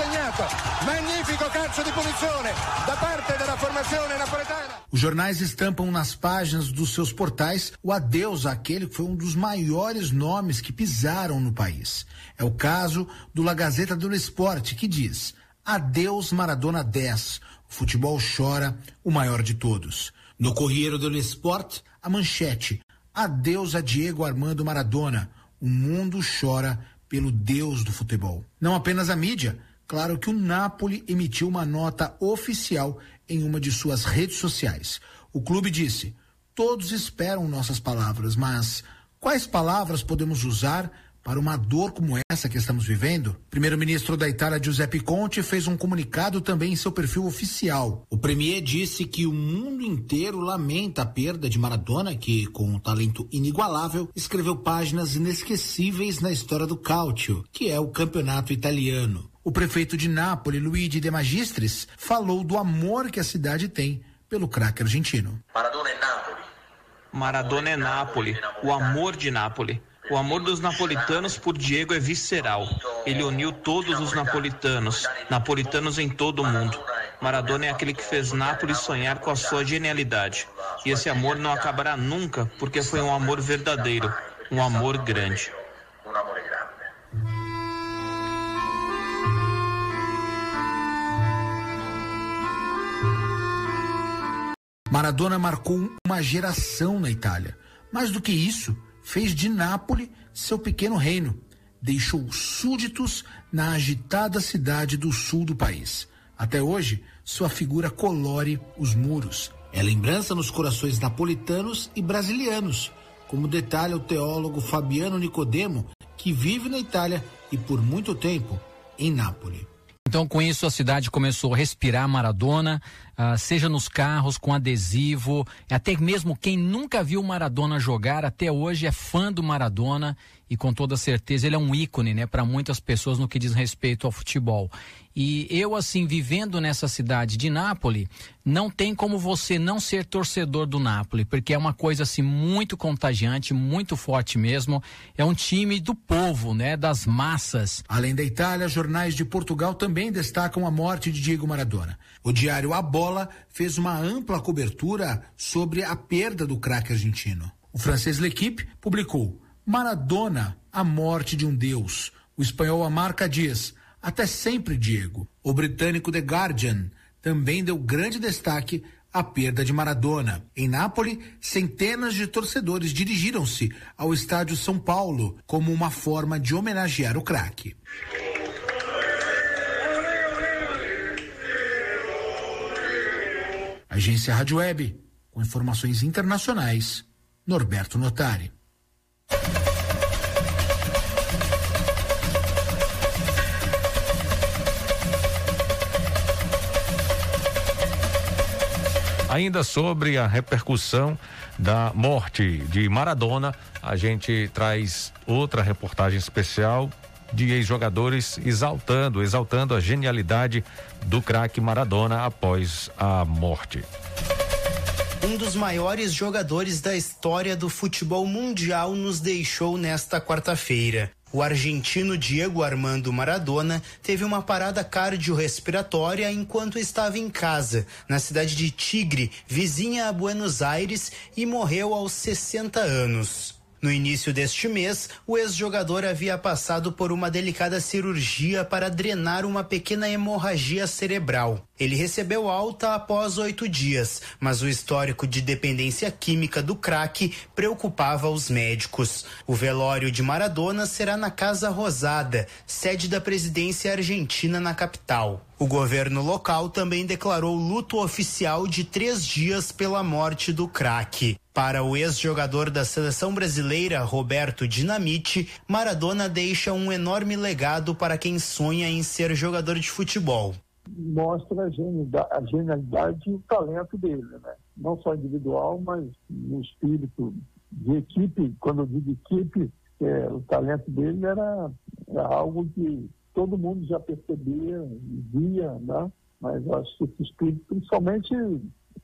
segnato, calcio da parte napoletana. Os jornais estampam nas páginas dos seus portais o adeus àquele que foi um dos maiores nomes que pisaram no país. É o caso do La Gazeta dello Sport, que diz: Adeus Maradona 10. O futebol chora, o maior de todos. No Corriere dello Sport, a manchete. Adeus a Diego Armando Maradona. O mundo chora pelo deus do futebol. Não apenas a mídia. Claro que o Napoli emitiu uma nota oficial em uma de suas redes sociais. O clube disse: Todos esperam nossas palavras, mas quais palavras podemos usar para uma dor como essa que estamos vivendo? Primeiro-ministro da Itália, Giuseppe Conte, fez um comunicado também em seu perfil oficial. O premier disse que o mundo inteiro lamenta a perda de Maradona, que, com um talento inigualável, escreveu páginas inesquecíveis na história do calcio, que é o campeonato italiano. O prefeito de Nápoles, Luigi De Magistris, falou do amor que a cidade tem pelo craque argentino. Maradona é Nápoles. Maradona é Nápoles, o amor de Nápoles. O amor dos napolitanos por Diego é visceral. Ele uniu todos os napolitanos, napolitanos em todo o mundo. Maradona é aquele que fez Nápoles sonhar com a sua genialidade. E esse amor não acabará nunca, porque foi um amor verdadeiro, um amor grande. Maradona marcou uma geração na Itália. Mais do que isso, fez de Nápoles seu pequeno reino. Deixou súditos na agitada cidade do sul do país. Até hoje, sua figura colore os muros. É lembrança nos corações napolitanos e brasilianos, como detalha o teólogo Fabiano Nicodemo, que vive na Itália e por muito tempo em Nápoles. Então, com isso, a cidade começou a respirar Maradona, uh, seja nos carros, com adesivo, até mesmo quem nunca viu Maradona jogar, até hoje é fã do Maradona e com toda certeza ele é um ícone, né, para muitas pessoas no que diz respeito ao futebol. E eu, assim, vivendo nessa cidade de Nápoles, não tem como você não ser torcedor do Nápoles, porque é uma coisa, assim, muito contagiante, muito forte mesmo. É um time do povo, né, das massas. Além da Itália, jornais de Portugal também destacam a morte de Diego Maradona. O diário A fez uma ampla cobertura sobre a perda do craque argentino. O francês L'Equipe publicou Maradona, a morte de um deus. O espanhol A Marca diz até sempre, Diego. O britânico The Guardian também deu grande destaque à perda de Maradona. Em Nápoles, centenas de torcedores dirigiram-se ao estádio São Paulo como uma forma de homenagear o craque. Agência Rádio Web, com informações internacionais, Norberto Notari. Ainda sobre a repercussão da morte de Maradona, a gente traz outra reportagem especial de ex-jogadores exaltando, exaltando a genialidade do craque Maradona após a morte. Um dos maiores jogadores da história do futebol mundial nos deixou nesta quarta-feira. O argentino Diego Armando Maradona teve uma parada cardiorrespiratória enquanto estava em casa, na cidade de Tigre, vizinha a Buenos Aires, e morreu aos 60 anos. No início deste mês, o ex-jogador havia passado por uma delicada cirurgia para drenar uma pequena hemorragia cerebral. Ele recebeu alta após oito dias, mas o histórico de dependência química do craque preocupava os médicos. O velório de Maradona será na Casa Rosada, sede da presidência argentina na capital. O governo local também declarou luto oficial de três dias pela morte do craque. Para o ex-jogador da seleção brasileira, Roberto Dinamite, Maradona deixa um enorme legado para quem sonha em ser jogador de futebol. Mostra a genialidade, a genialidade e o talento dele, né? Não só individual, mas no espírito de equipe. Quando eu digo equipe, é, o talento dele era, era algo que todo mundo já percebia, via, né? Mas eu acho que esse espírito, principalmente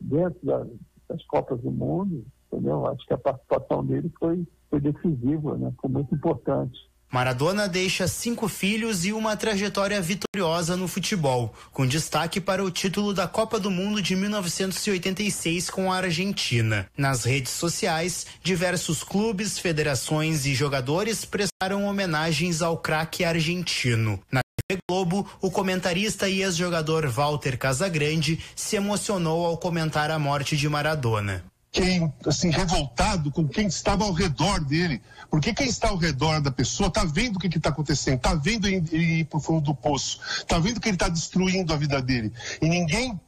dentro da, das Copas do Mundo, entendeu? Acho que a participação dele foi, foi decisiva, né? Foi muito importante. Maradona deixa cinco filhos e uma trajetória vitoriosa no futebol, com destaque para o título da Copa do Mundo de 1986 com a Argentina. Nas redes sociais, diversos clubes, federações e jogadores prestaram homenagens ao craque argentino. Na TV Globo, o comentarista e ex-jogador Walter Casagrande se emocionou ao comentar a morte de Maradona. Fiquei assim revoltado com quem estava ao redor dele, porque quem está ao redor da pessoa está vendo o que está acontecendo, está vendo ele ir para o fundo do poço, está vendo que ele está destruindo a vida dele e ninguém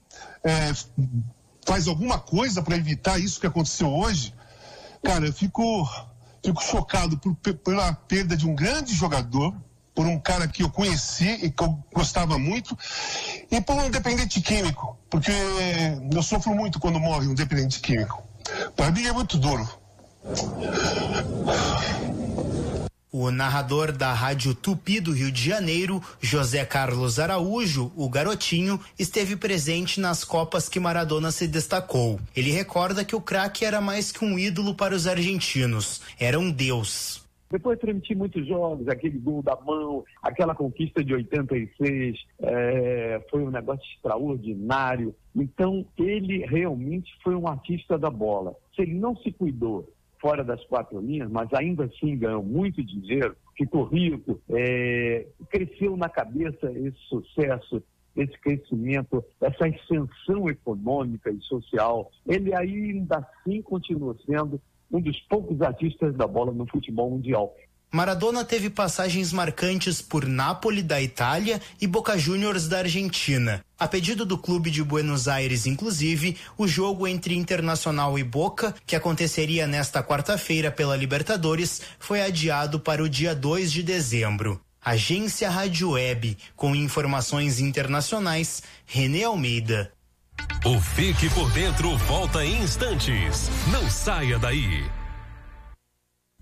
é, faz alguma coisa para evitar isso que aconteceu hoje. Cara, eu fico fico chocado por, pela perda de um grande jogador, por um cara que eu conheci e que eu gostava muito, e por um dependente químico, porque eu sofro muito quando morre um dependente químico. Para mim é muito duro. O narrador da Rádio Tupi do Rio de Janeiro, José Carlos Araújo, o garotinho, esteve presente nas Copas que Maradona se destacou. Ele recorda que o craque era mais que um ídolo para os argentinos, era um deus. Depois transmiti muitos jogos, aquele gol da mão, aquela conquista de 86, é, foi um negócio extraordinário. Então, ele realmente foi um artista da bola. Se ele não se cuidou fora das quatro linhas, mas ainda assim ganhou muito dinheiro, ficou rico, é, cresceu na cabeça esse sucesso, esse crescimento, essa ascensão econômica e social. Ele ainda assim continua sendo um dos poucos artistas da bola no futebol mundial. Maradona teve passagens marcantes por Nápoles da Itália e Boca Juniors da Argentina. A pedido do clube de Buenos Aires, inclusive, o jogo entre Internacional e Boca, que aconteceria nesta quarta-feira pela Libertadores, foi adiado para o dia 2 de dezembro. Agência Rádio Web, com informações internacionais, René Almeida. O Fique por Dentro volta em instantes. Não saia daí.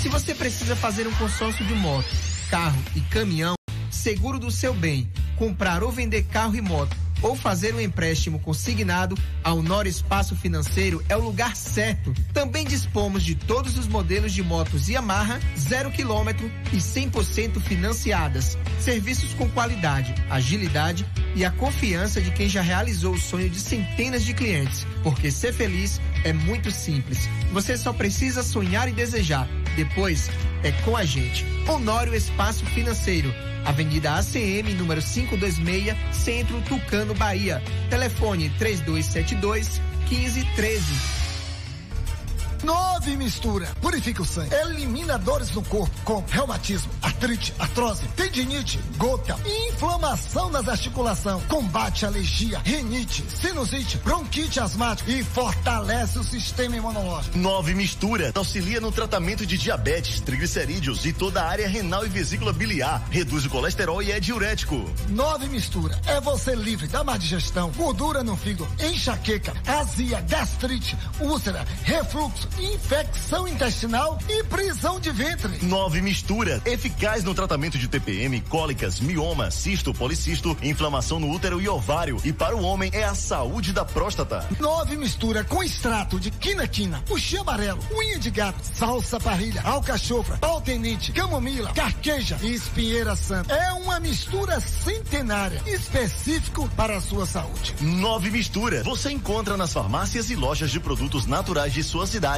Se você precisa fazer um consórcio de moto, carro e caminhão, seguro do seu bem, comprar ou vender carro e moto ou fazer um empréstimo consignado, a Honor Espaço Financeiro é o lugar certo. Também dispomos de todos os modelos de motos Yamaha, zero quilômetro e 100% financiadas. Serviços com qualidade, agilidade e a confiança de quem já realizou o sonho de centenas de clientes. Porque ser feliz é muito simples. Você só precisa sonhar e desejar. Depois é com a gente. Honório Espaço Financeiro. Avenida ACM, número 526, Centro Tucano, Bahia. Telefone 3272 1513. Nove mistura. Purifica o sangue. Elimina dores no corpo com reumatismo, artrite, artrose, tendinite, gota, inflamação nas articulações. Combate alergia, rinite, sinusite, bronquite asmática e fortalece o sistema imunológico. Nove mistura. Auxilia no tratamento de diabetes, triglicerídeos e toda a área renal e vesícula biliar. Reduz o colesterol e é diurético. Nove mistura. É você livre da má digestão, gordura no fígado, enxaqueca, azia, gastrite, úlcera, refluxo infecção intestinal e prisão de ventre. Nove mistura, eficaz no tratamento de TPM, cólicas, mioma, cisto, policisto, inflamação no útero e ovário. E para o homem é a saúde da próstata. Nove mistura com extrato de quina-quina, puxê amarelo, unha de gato, salsa parrilha, alcachofra, pau tenente, camomila, carqueja e espinheira santa. É uma mistura centenária, específico para a sua saúde. Nove mistura, você encontra nas farmácias e lojas de produtos naturais de sua cidade.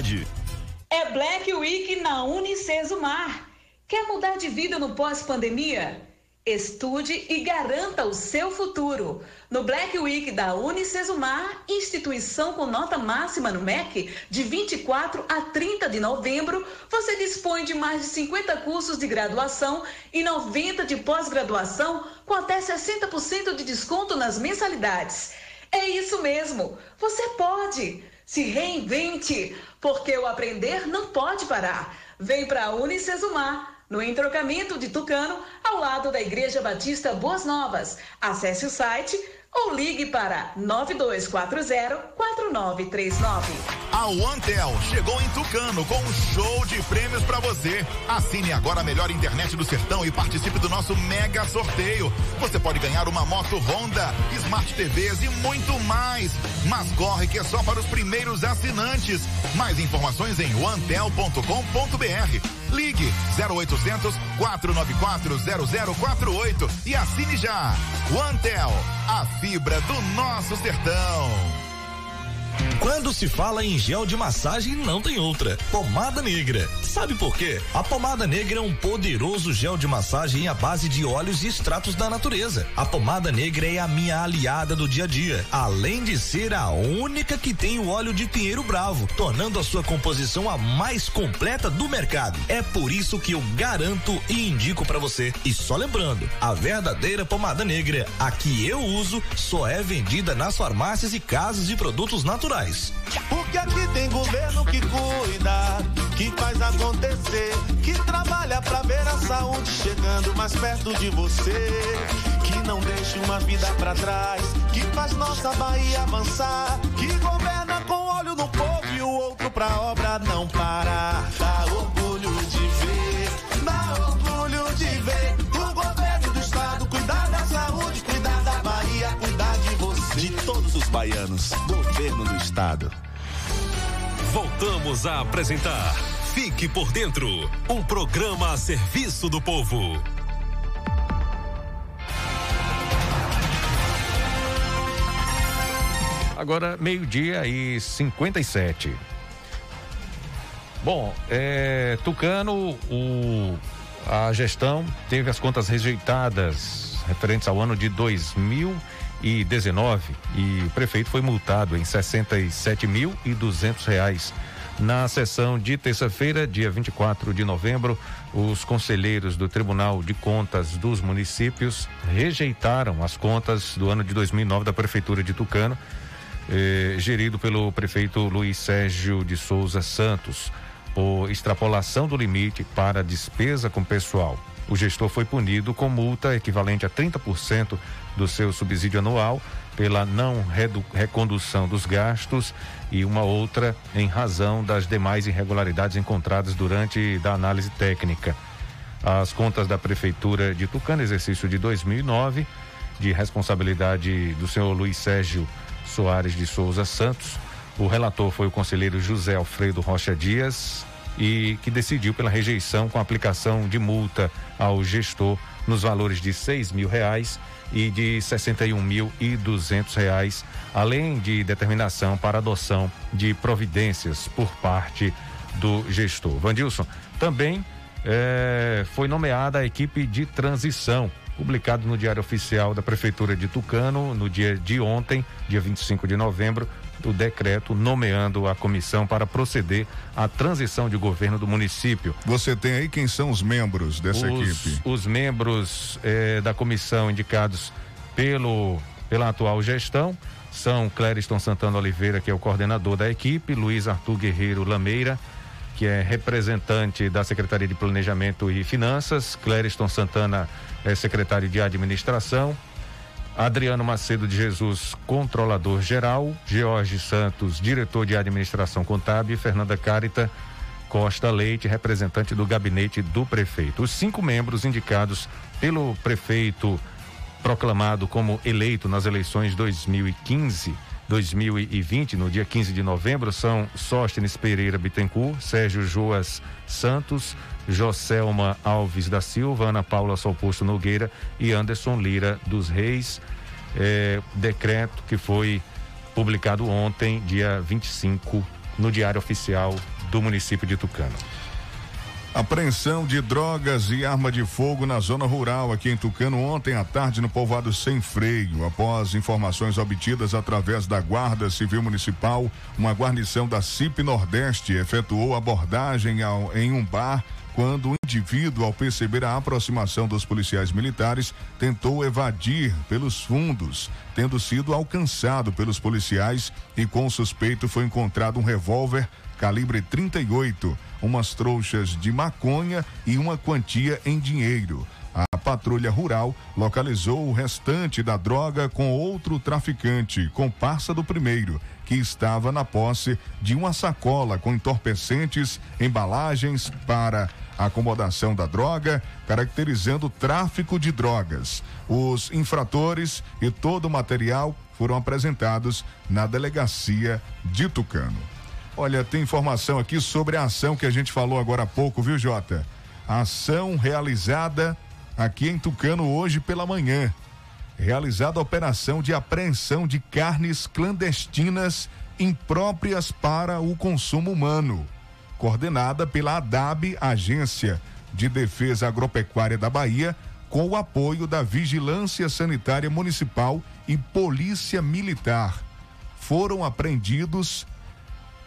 É Black Week na Unicesumar. Quer mudar de vida no pós-pandemia? Estude e garanta o seu futuro. No Black Week da Unicesumar, instituição com nota máxima no MEC, de 24 a 30 de novembro, você dispõe de mais de 50 cursos de graduação e 90 de pós-graduação, com até 60% de desconto nas mensalidades. É isso mesmo, você pode! Se reinvente, porque o aprender não pode parar. Vem para a Unicesumar, no entrocamento de Tucano, ao lado da Igreja Batista Boas Novas. Acesse o site ou ligue para 9240-4939. A OneTel chegou em Tucano com um show de prêmios para você. Assine agora a melhor internet do sertão e participe do nosso mega sorteio. Você pode ganhar uma moto Honda, Smart TVs e muito mais. Mas corre que é só para os primeiros assinantes. Mais informações em onetel.com.br. Ligue 0800 494 0048 e assine já. OneTel, a fibra do nosso sertão. Quando se fala em gel de massagem, não tem outra. Pomada negra. Sabe por quê? A pomada negra é um poderoso gel de massagem à base de óleos e extratos da natureza. A pomada negra é a minha aliada do dia a dia, além de ser a única que tem o óleo de pinheiro bravo, tornando a sua composição a mais completa do mercado. É por isso que eu garanto e indico para você. E só lembrando, a verdadeira pomada negra, a que eu uso, só é vendida nas farmácias e casas de produtos naturais. Porque aqui tem governo que cuida, que faz acontecer, que trabalha pra ver a saúde chegando mais perto de você, que não deixa uma vida pra trás, que faz nossa Bahia avançar, que governa estado. Voltamos a apresentar Fique por Dentro um programa a serviço do povo. Agora, meio-dia e 57. Bom, é, Tucano, o, a gestão teve as contas rejeitadas referentes ao ano de 2019 e o prefeito foi multado em 67.200 reais. Na sessão de terça-feira, dia 24 de novembro, os conselheiros do Tribunal de Contas dos municípios rejeitaram as contas do ano de 2009 da Prefeitura de Tucano, eh, gerido pelo prefeito Luiz Sérgio de Souza Santos, por extrapolação do limite para despesa com pessoal. O gestor foi punido com multa equivalente a 30% do seu subsídio anual pela não recondução dos gastos e uma outra em razão das demais irregularidades encontradas durante da análise técnica. As contas da prefeitura de Tucano, exercício de 2009, de responsabilidade do senhor Luiz Sérgio Soares de Souza Santos. O relator foi o conselheiro José Alfredo Rocha Dias e que decidiu pela rejeição com aplicação de multa ao gestor nos valores de seis mil reais e de duzentos reais, além de determinação para adoção de providências por parte do gestor. Vandilson, também eh, foi nomeada a equipe de transição, publicado no Diário Oficial da Prefeitura de Tucano no dia de ontem, dia 25 de novembro, o decreto nomeando a comissão para proceder à transição de governo do município. Você tem aí quem são os membros dessa os, equipe? Os membros eh, da comissão indicados pelo, pela atual gestão são Clériston Santana Oliveira, que é o coordenador da equipe, Luiz Arthur Guerreiro Lameira, que é representante da Secretaria de Planejamento e Finanças, Clériston Santana é secretário de Administração, Adriano Macedo de Jesus, controlador geral, George Santos, diretor de administração contábil, e Fernanda Carita Costa Leite, representante do gabinete do prefeito. Os cinco membros indicados pelo prefeito proclamado como eleito nas eleições 2015 2020, no dia 15 de novembro, são Sóstenes Pereira Bittencourt, Sérgio Joas Santos, Joselma Alves da Silva, Ana Paula Solposto Nogueira e Anderson Lira dos Reis. É, decreto que foi publicado ontem, dia 25, no Diário Oficial do município de Tucano. Apreensão de drogas e arma de fogo na zona rural aqui em Tucano ontem à tarde no povoado Sem Freio. Após informações obtidas através da Guarda Civil Municipal, uma guarnição da CIP Nordeste efetuou abordagem ao, em um bar quando o indivíduo, ao perceber a aproximação dos policiais militares, tentou evadir pelos fundos, tendo sido alcançado pelos policiais e com o suspeito foi encontrado um revólver calibre 38, umas trouxas de maconha e uma quantia em dinheiro. A patrulha rural localizou o restante da droga com outro traficante, comparsa do primeiro, que estava na posse de uma sacola com entorpecentes, embalagens para acomodação da droga, caracterizando tráfico de drogas. Os infratores e todo o material foram apresentados na delegacia de Tucano. Olha, tem informação aqui sobre a ação que a gente falou agora há pouco, viu, Jota? Ação realizada aqui em Tucano hoje pela manhã. Realizada a operação de apreensão de carnes clandestinas impróprias para o consumo humano, coordenada pela ADAB, Agência de Defesa Agropecuária da Bahia, com o apoio da Vigilância Sanitária Municipal e Polícia Militar. Foram apreendidos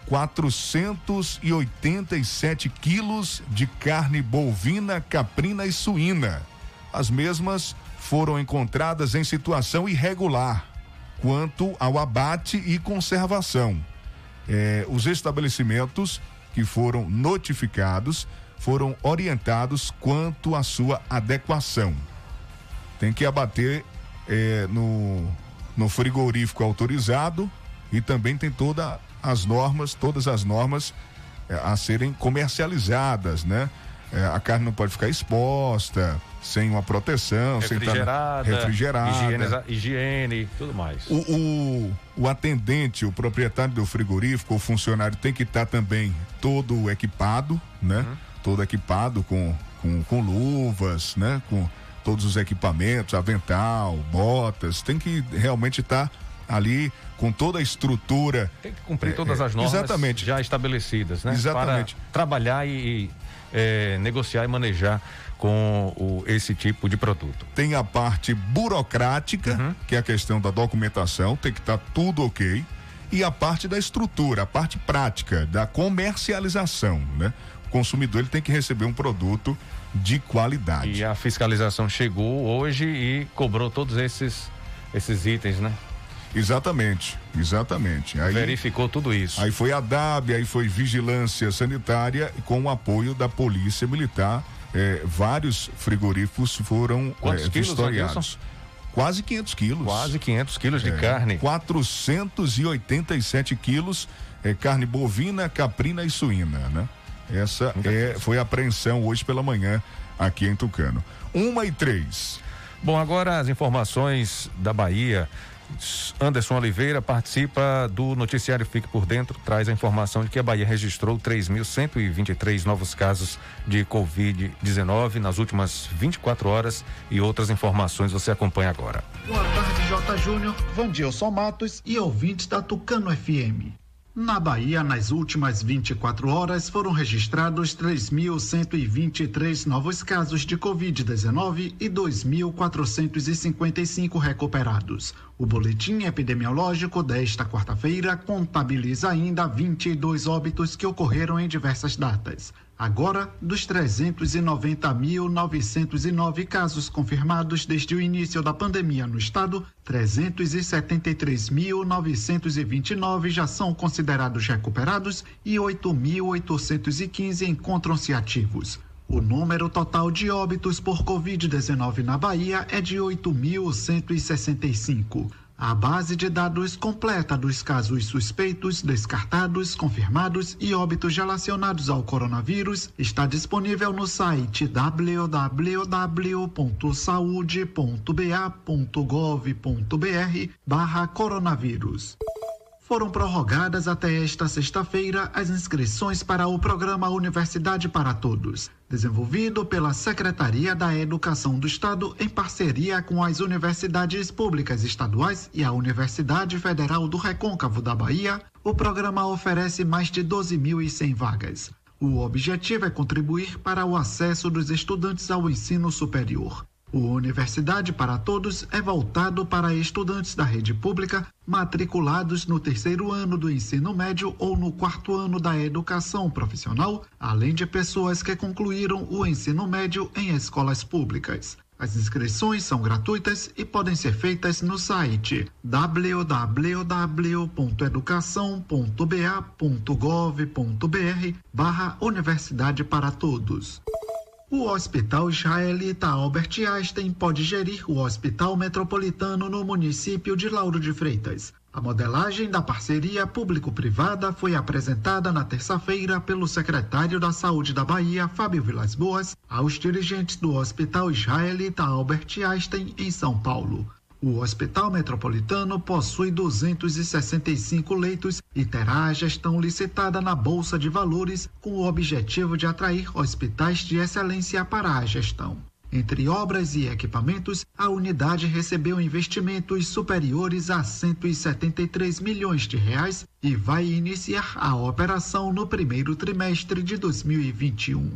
487 quilos de carne bovina, caprina e suína. As mesmas foram encontradas em situação irregular quanto ao abate e conservação. É, os estabelecimentos que foram notificados foram orientados quanto à sua adequação. Tem que abater é, no, no frigorífico autorizado e também tem toda as normas, todas as normas é, a serem comercializadas, né? É, a carne não pode ficar exposta, sem uma proteção, refrigerada, sem refrigerada. Higiene, higiene, tudo mais. O, o, o, atendente, o proprietário do frigorífico, o funcionário tem que estar também todo equipado, né? Uhum. Todo equipado com, com, com luvas, né? Com todos os equipamentos, avental, botas, tem que realmente estar ali com toda a estrutura. Tem que cumprir é, todas as normas exatamente. já estabelecidas, né? Exatamente. Para trabalhar e é, negociar e manejar com o, esse tipo de produto. Tem a parte burocrática, uhum. que é a questão da documentação, tem que estar tá tudo ok. E a parte da estrutura, a parte prática, da comercialização, né? O consumidor ele tem que receber um produto de qualidade. E a fiscalização chegou hoje e cobrou todos esses, esses itens, né? Exatamente, exatamente. Aí, Verificou tudo isso. Aí foi a DAB, aí foi Vigilância Sanitária com o apoio da Polícia Militar. É, vários frigoríficos foram Quantos é, quilos, vistoriados. Quase 500 quilos. Quase 500 quilos de é, carne. 487 quilos, é, carne bovina, caprina e suína, né? Essa é, foi a apreensão hoje pela manhã aqui em Tucano. Uma e três. Bom, agora as informações da Bahia. Anderson Oliveira participa do noticiário Fique por Dentro, traz a informação de que a Bahia registrou 3.123 novos casos de Covid-19 nas últimas 24 horas e outras informações você acompanha agora. Boa tarde, J. Júnior, Vandilson Matos e ouvintes da Tucano FM. Na Bahia, nas últimas 24 horas, foram registrados 3.123 novos casos de Covid-19 e 2.455 recuperados. O boletim epidemiológico desta quarta-feira contabiliza ainda 22 óbitos que ocorreram em diversas datas. Agora, dos 390.909 casos confirmados desde o início da pandemia no estado, 373.929 já são considerados recuperados e 8.815 encontram-se ativos. O número total de óbitos por Covid-19 na Bahia é de 8.165. A base de dados completa dos casos suspeitos, descartados, confirmados e óbitos relacionados ao coronavírus está disponível no site www.saude.ba.gov.br/barra coronavírus foram prorrogadas até esta sexta-feira as inscrições para o programa Universidade para Todos, desenvolvido pela Secretaria da Educação do Estado em parceria com as universidades públicas estaduais e a Universidade Federal do Recôncavo da Bahia. O programa oferece mais de 12.100 vagas. O objetivo é contribuir para o acesso dos estudantes ao ensino superior. O Universidade para Todos é voltado para estudantes da rede pública matriculados no terceiro ano do ensino médio ou no quarto ano da educação profissional, além de pessoas que concluíram o ensino médio em escolas públicas. As inscrições são gratuitas e podem ser feitas no site www.educação.ba.gov.br barra Universidade para Todos. O Hospital Israelita Albert Einstein pode gerir o Hospital Metropolitano no município de Lauro de Freitas. A modelagem da parceria público-privada foi apresentada na terça-feira pelo secretário da Saúde da Bahia, Fábio Vilas Boas, aos dirigentes do Hospital Israelita Albert Einstein, em São Paulo. O Hospital Metropolitano possui 265 leitos e terá a gestão licitada na Bolsa de Valores com o objetivo de atrair hospitais de excelência para a gestão. Entre obras e equipamentos, a unidade recebeu investimentos superiores a 173 milhões de reais e vai iniciar a operação no primeiro trimestre de 2021.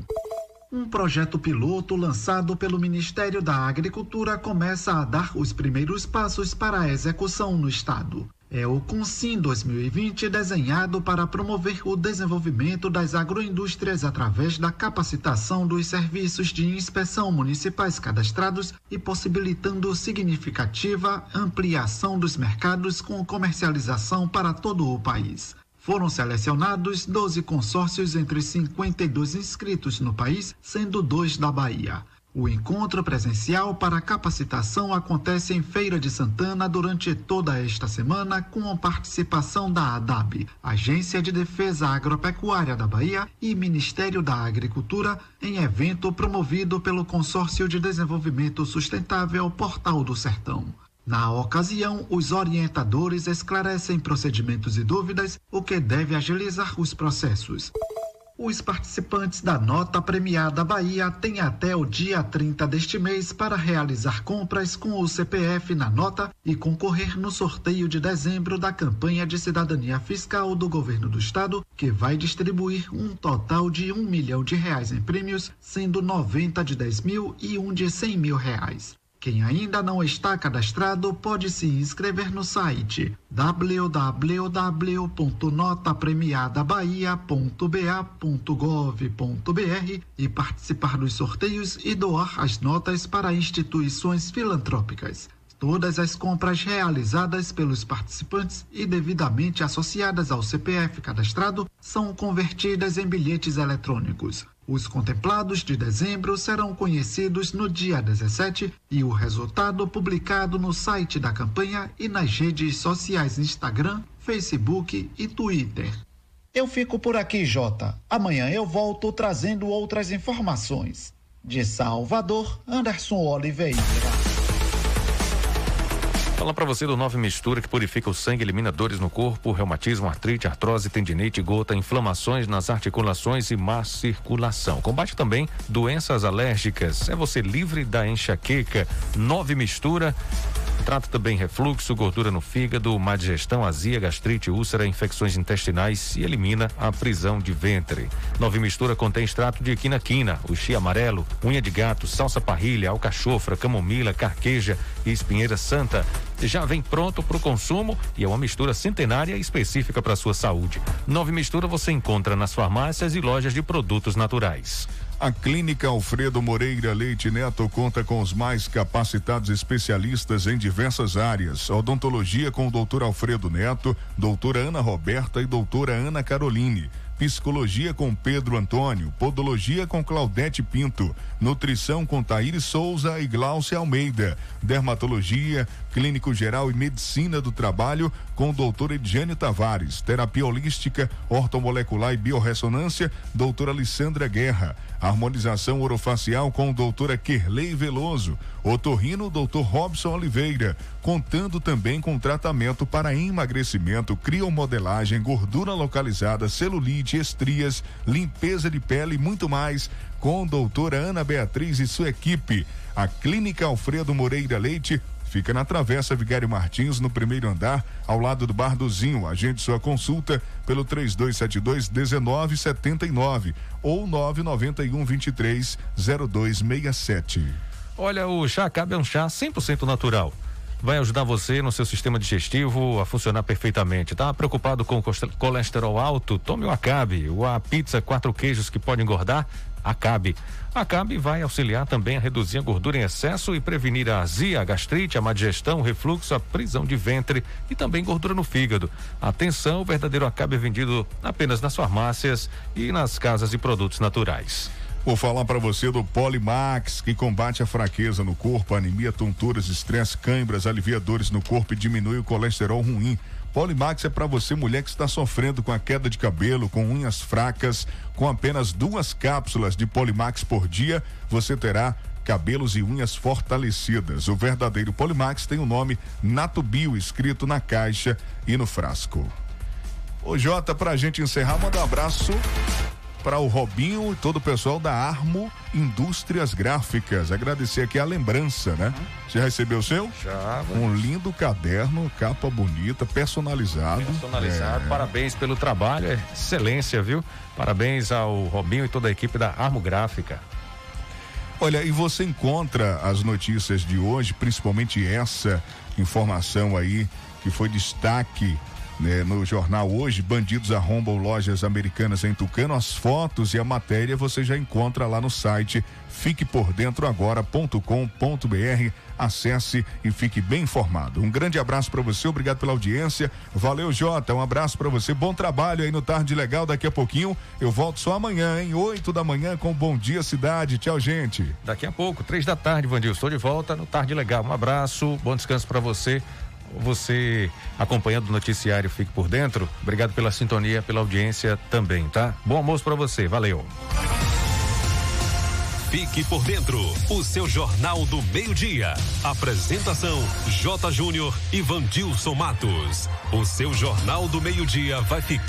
Um projeto piloto lançado pelo Ministério da Agricultura começa a dar os primeiros passos para a execução no estado. É o Consim 2020 desenhado para promover o desenvolvimento das agroindústrias através da capacitação dos serviços de inspeção municipais cadastrados e possibilitando significativa ampliação dos mercados com comercialização para todo o país. Foram selecionados 12 consórcios entre 52 inscritos no país, sendo dois da Bahia. O encontro presencial para capacitação acontece em Feira de Santana durante toda esta semana, com a participação da ADAB, Agência de Defesa Agropecuária da Bahia, e Ministério da Agricultura, em evento promovido pelo Consórcio de Desenvolvimento Sustentável Portal do Sertão. Na ocasião, os orientadores esclarecem procedimentos e dúvidas, o que deve agilizar os processos. Os participantes da nota premiada Bahia têm até o dia 30 deste mês para realizar compras com o CPF na nota e concorrer no sorteio de dezembro da campanha de cidadania fiscal do governo do estado, que vai distribuir um total de um milhão de reais em prêmios, sendo 90 de 10 mil e um de 100 mil reais. Quem ainda não está cadastrado pode se inscrever no site www.notapremiadabahia.ba.gov.br e participar dos sorteios e doar as notas para instituições filantrópicas. Todas as compras realizadas pelos participantes e devidamente associadas ao CPF cadastrado são convertidas em bilhetes eletrônicos. Os contemplados de dezembro serão conhecidos no dia 17 e o resultado publicado no site da campanha e nas redes sociais Instagram, Facebook e Twitter. Eu fico por aqui, Jota. Amanhã eu volto trazendo outras informações. De Salvador, Anderson Oliveira. Falar para você do Nove Mistura que purifica o sangue, elimina dores no corpo, reumatismo, artrite, artrose, tendinite, gota, inflamações nas articulações e má circulação. Combate também doenças alérgicas. É você livre da enxaqueca. Nove Mistura Trata também refluxo, gordura no fígado, má digestão, azia, gastrite, úlcera, infecções intestinais e elimina a prisão de ventre. Nova mistura contém extrato de quina-quina, uxi amarelo, unha de gato, salsa parrilha, alcachofra, camomila, carqueja e espinheira santa. Já vem pronto para o consumo e é uma mistura centenária específica para sua saúde. Nova mistura você encontra nas farmácias e lojas de produtos naturais. A Clínica Alfredo Moreira Leite Neto conta com os mais capacitados especialistas em diversas áreas. Odontologia com o doutor Alfredo Neto, doutora Ana Roberta e doutora Ana Caroline. Psicologia com Pedro Antônio, Podologia com Claudete Pinto, Nutrição com Taíri Souza e Glaucia Almeida, Dermatologia, Clínico Geral e Medicina do Trabalho com o doutor Ediane Tavares, Terapia Holística, Ortomolecular e Biorressonância, doutora Alessandra Guerra, Harmonização Orofacial com doutora Kerley Veloso, Otorrino, doutor Robson Oliveira, contando também com tratamento para emagrecimento, criomodelagem, gordura localizada, celulite, estrias, limpeza de pele e muito mais, com doutora Ana Beatriz e sua equipe. A Clínica Alfredo Moreira Leite fica na Travessa Vigário Martins, no primeiro andar, ao lado do Bar do Zinho. Agende sua consulta pelo 3272 1979 ou 991 23 0267. Olha, o chá Acabe é um chá 100% natural. Vai ajudar você no seu sistema digestivo a funcionar perfeitamente. Tá preocupado com colesterol alto? Tome o Acabe. O a pizza quatro queijos que pode engordar? Acabe. Acabe vai auxiliar também a reduzir a gordura em excesso e prevenir a azia, a gastrite, a má digestão, refluxo, a prisão de ventre e também gordura no fígado. Atenção, o verdadeiro Acabe é vendido apenas nas farmácias e nas casas de produtos naturais. Vou falar para você do Polimax, que combate a fraqueza no corpo, anemia, tonturas, estresse, câimbras, alivia dores no corpo e diminui o colesterol ruim. Polimax é para você, mulher que está sofrendo com a queda de cabelo, com unhas fracas. Com apenas duas cápsulas de Polimax por dia, você terá cabelos e unhas fortalecidas. O verdadeiro Polimax tem o nome Natubio escrito na caixa e no frasco. Ô Jota, pra gente encerrar, manda um abraço para o Robinho e todo o pessoal da Armo Indústrias Gráficas. Agradecer aqui a lembrança, né? Você recebeu o seu? Já. Um lindo caderno, capa bonita, personalizado. Personalizado. É. Parabéns pelo trabalho, é excelência, viu? Parabéns ao Robinho e toda a equipe da Armo Gráfica. Olha, e você encontra as notícias de hoje, principalmente essa informação aí que foi destaque no jornal hoje, bandidos arrombam lojas americanas em Tucano. As fotos e a matéria você já encontra lá no site fiquepordentroagora.com.br. Acesse e fique bem informado. Um grande abraço para você, obrigado pela audiência. Valeu, Jota. Um abraço para você. Bom trabalho aí no Tarde Legal. Daqui a pouquinho eu volto só amanhã, em 8 da manhã, com Bom Dia Cidade. Tchau, gente. Daqui a pouco, três da tarde, Vandil. Estou de volta no Tarde Legal. Um abraço, bom descanso para você você acompanhando o noticiário Fique por Dentro. Obrigado pela sintonia, pela audiência também, tá? Bom almoço para você, valeu. Fique por dentro, o seu Jornal do Meio-Dia. Apresentação: J. Júnior e Vandilson Matos. O seu Jornal do Meio-Dia vai ficando.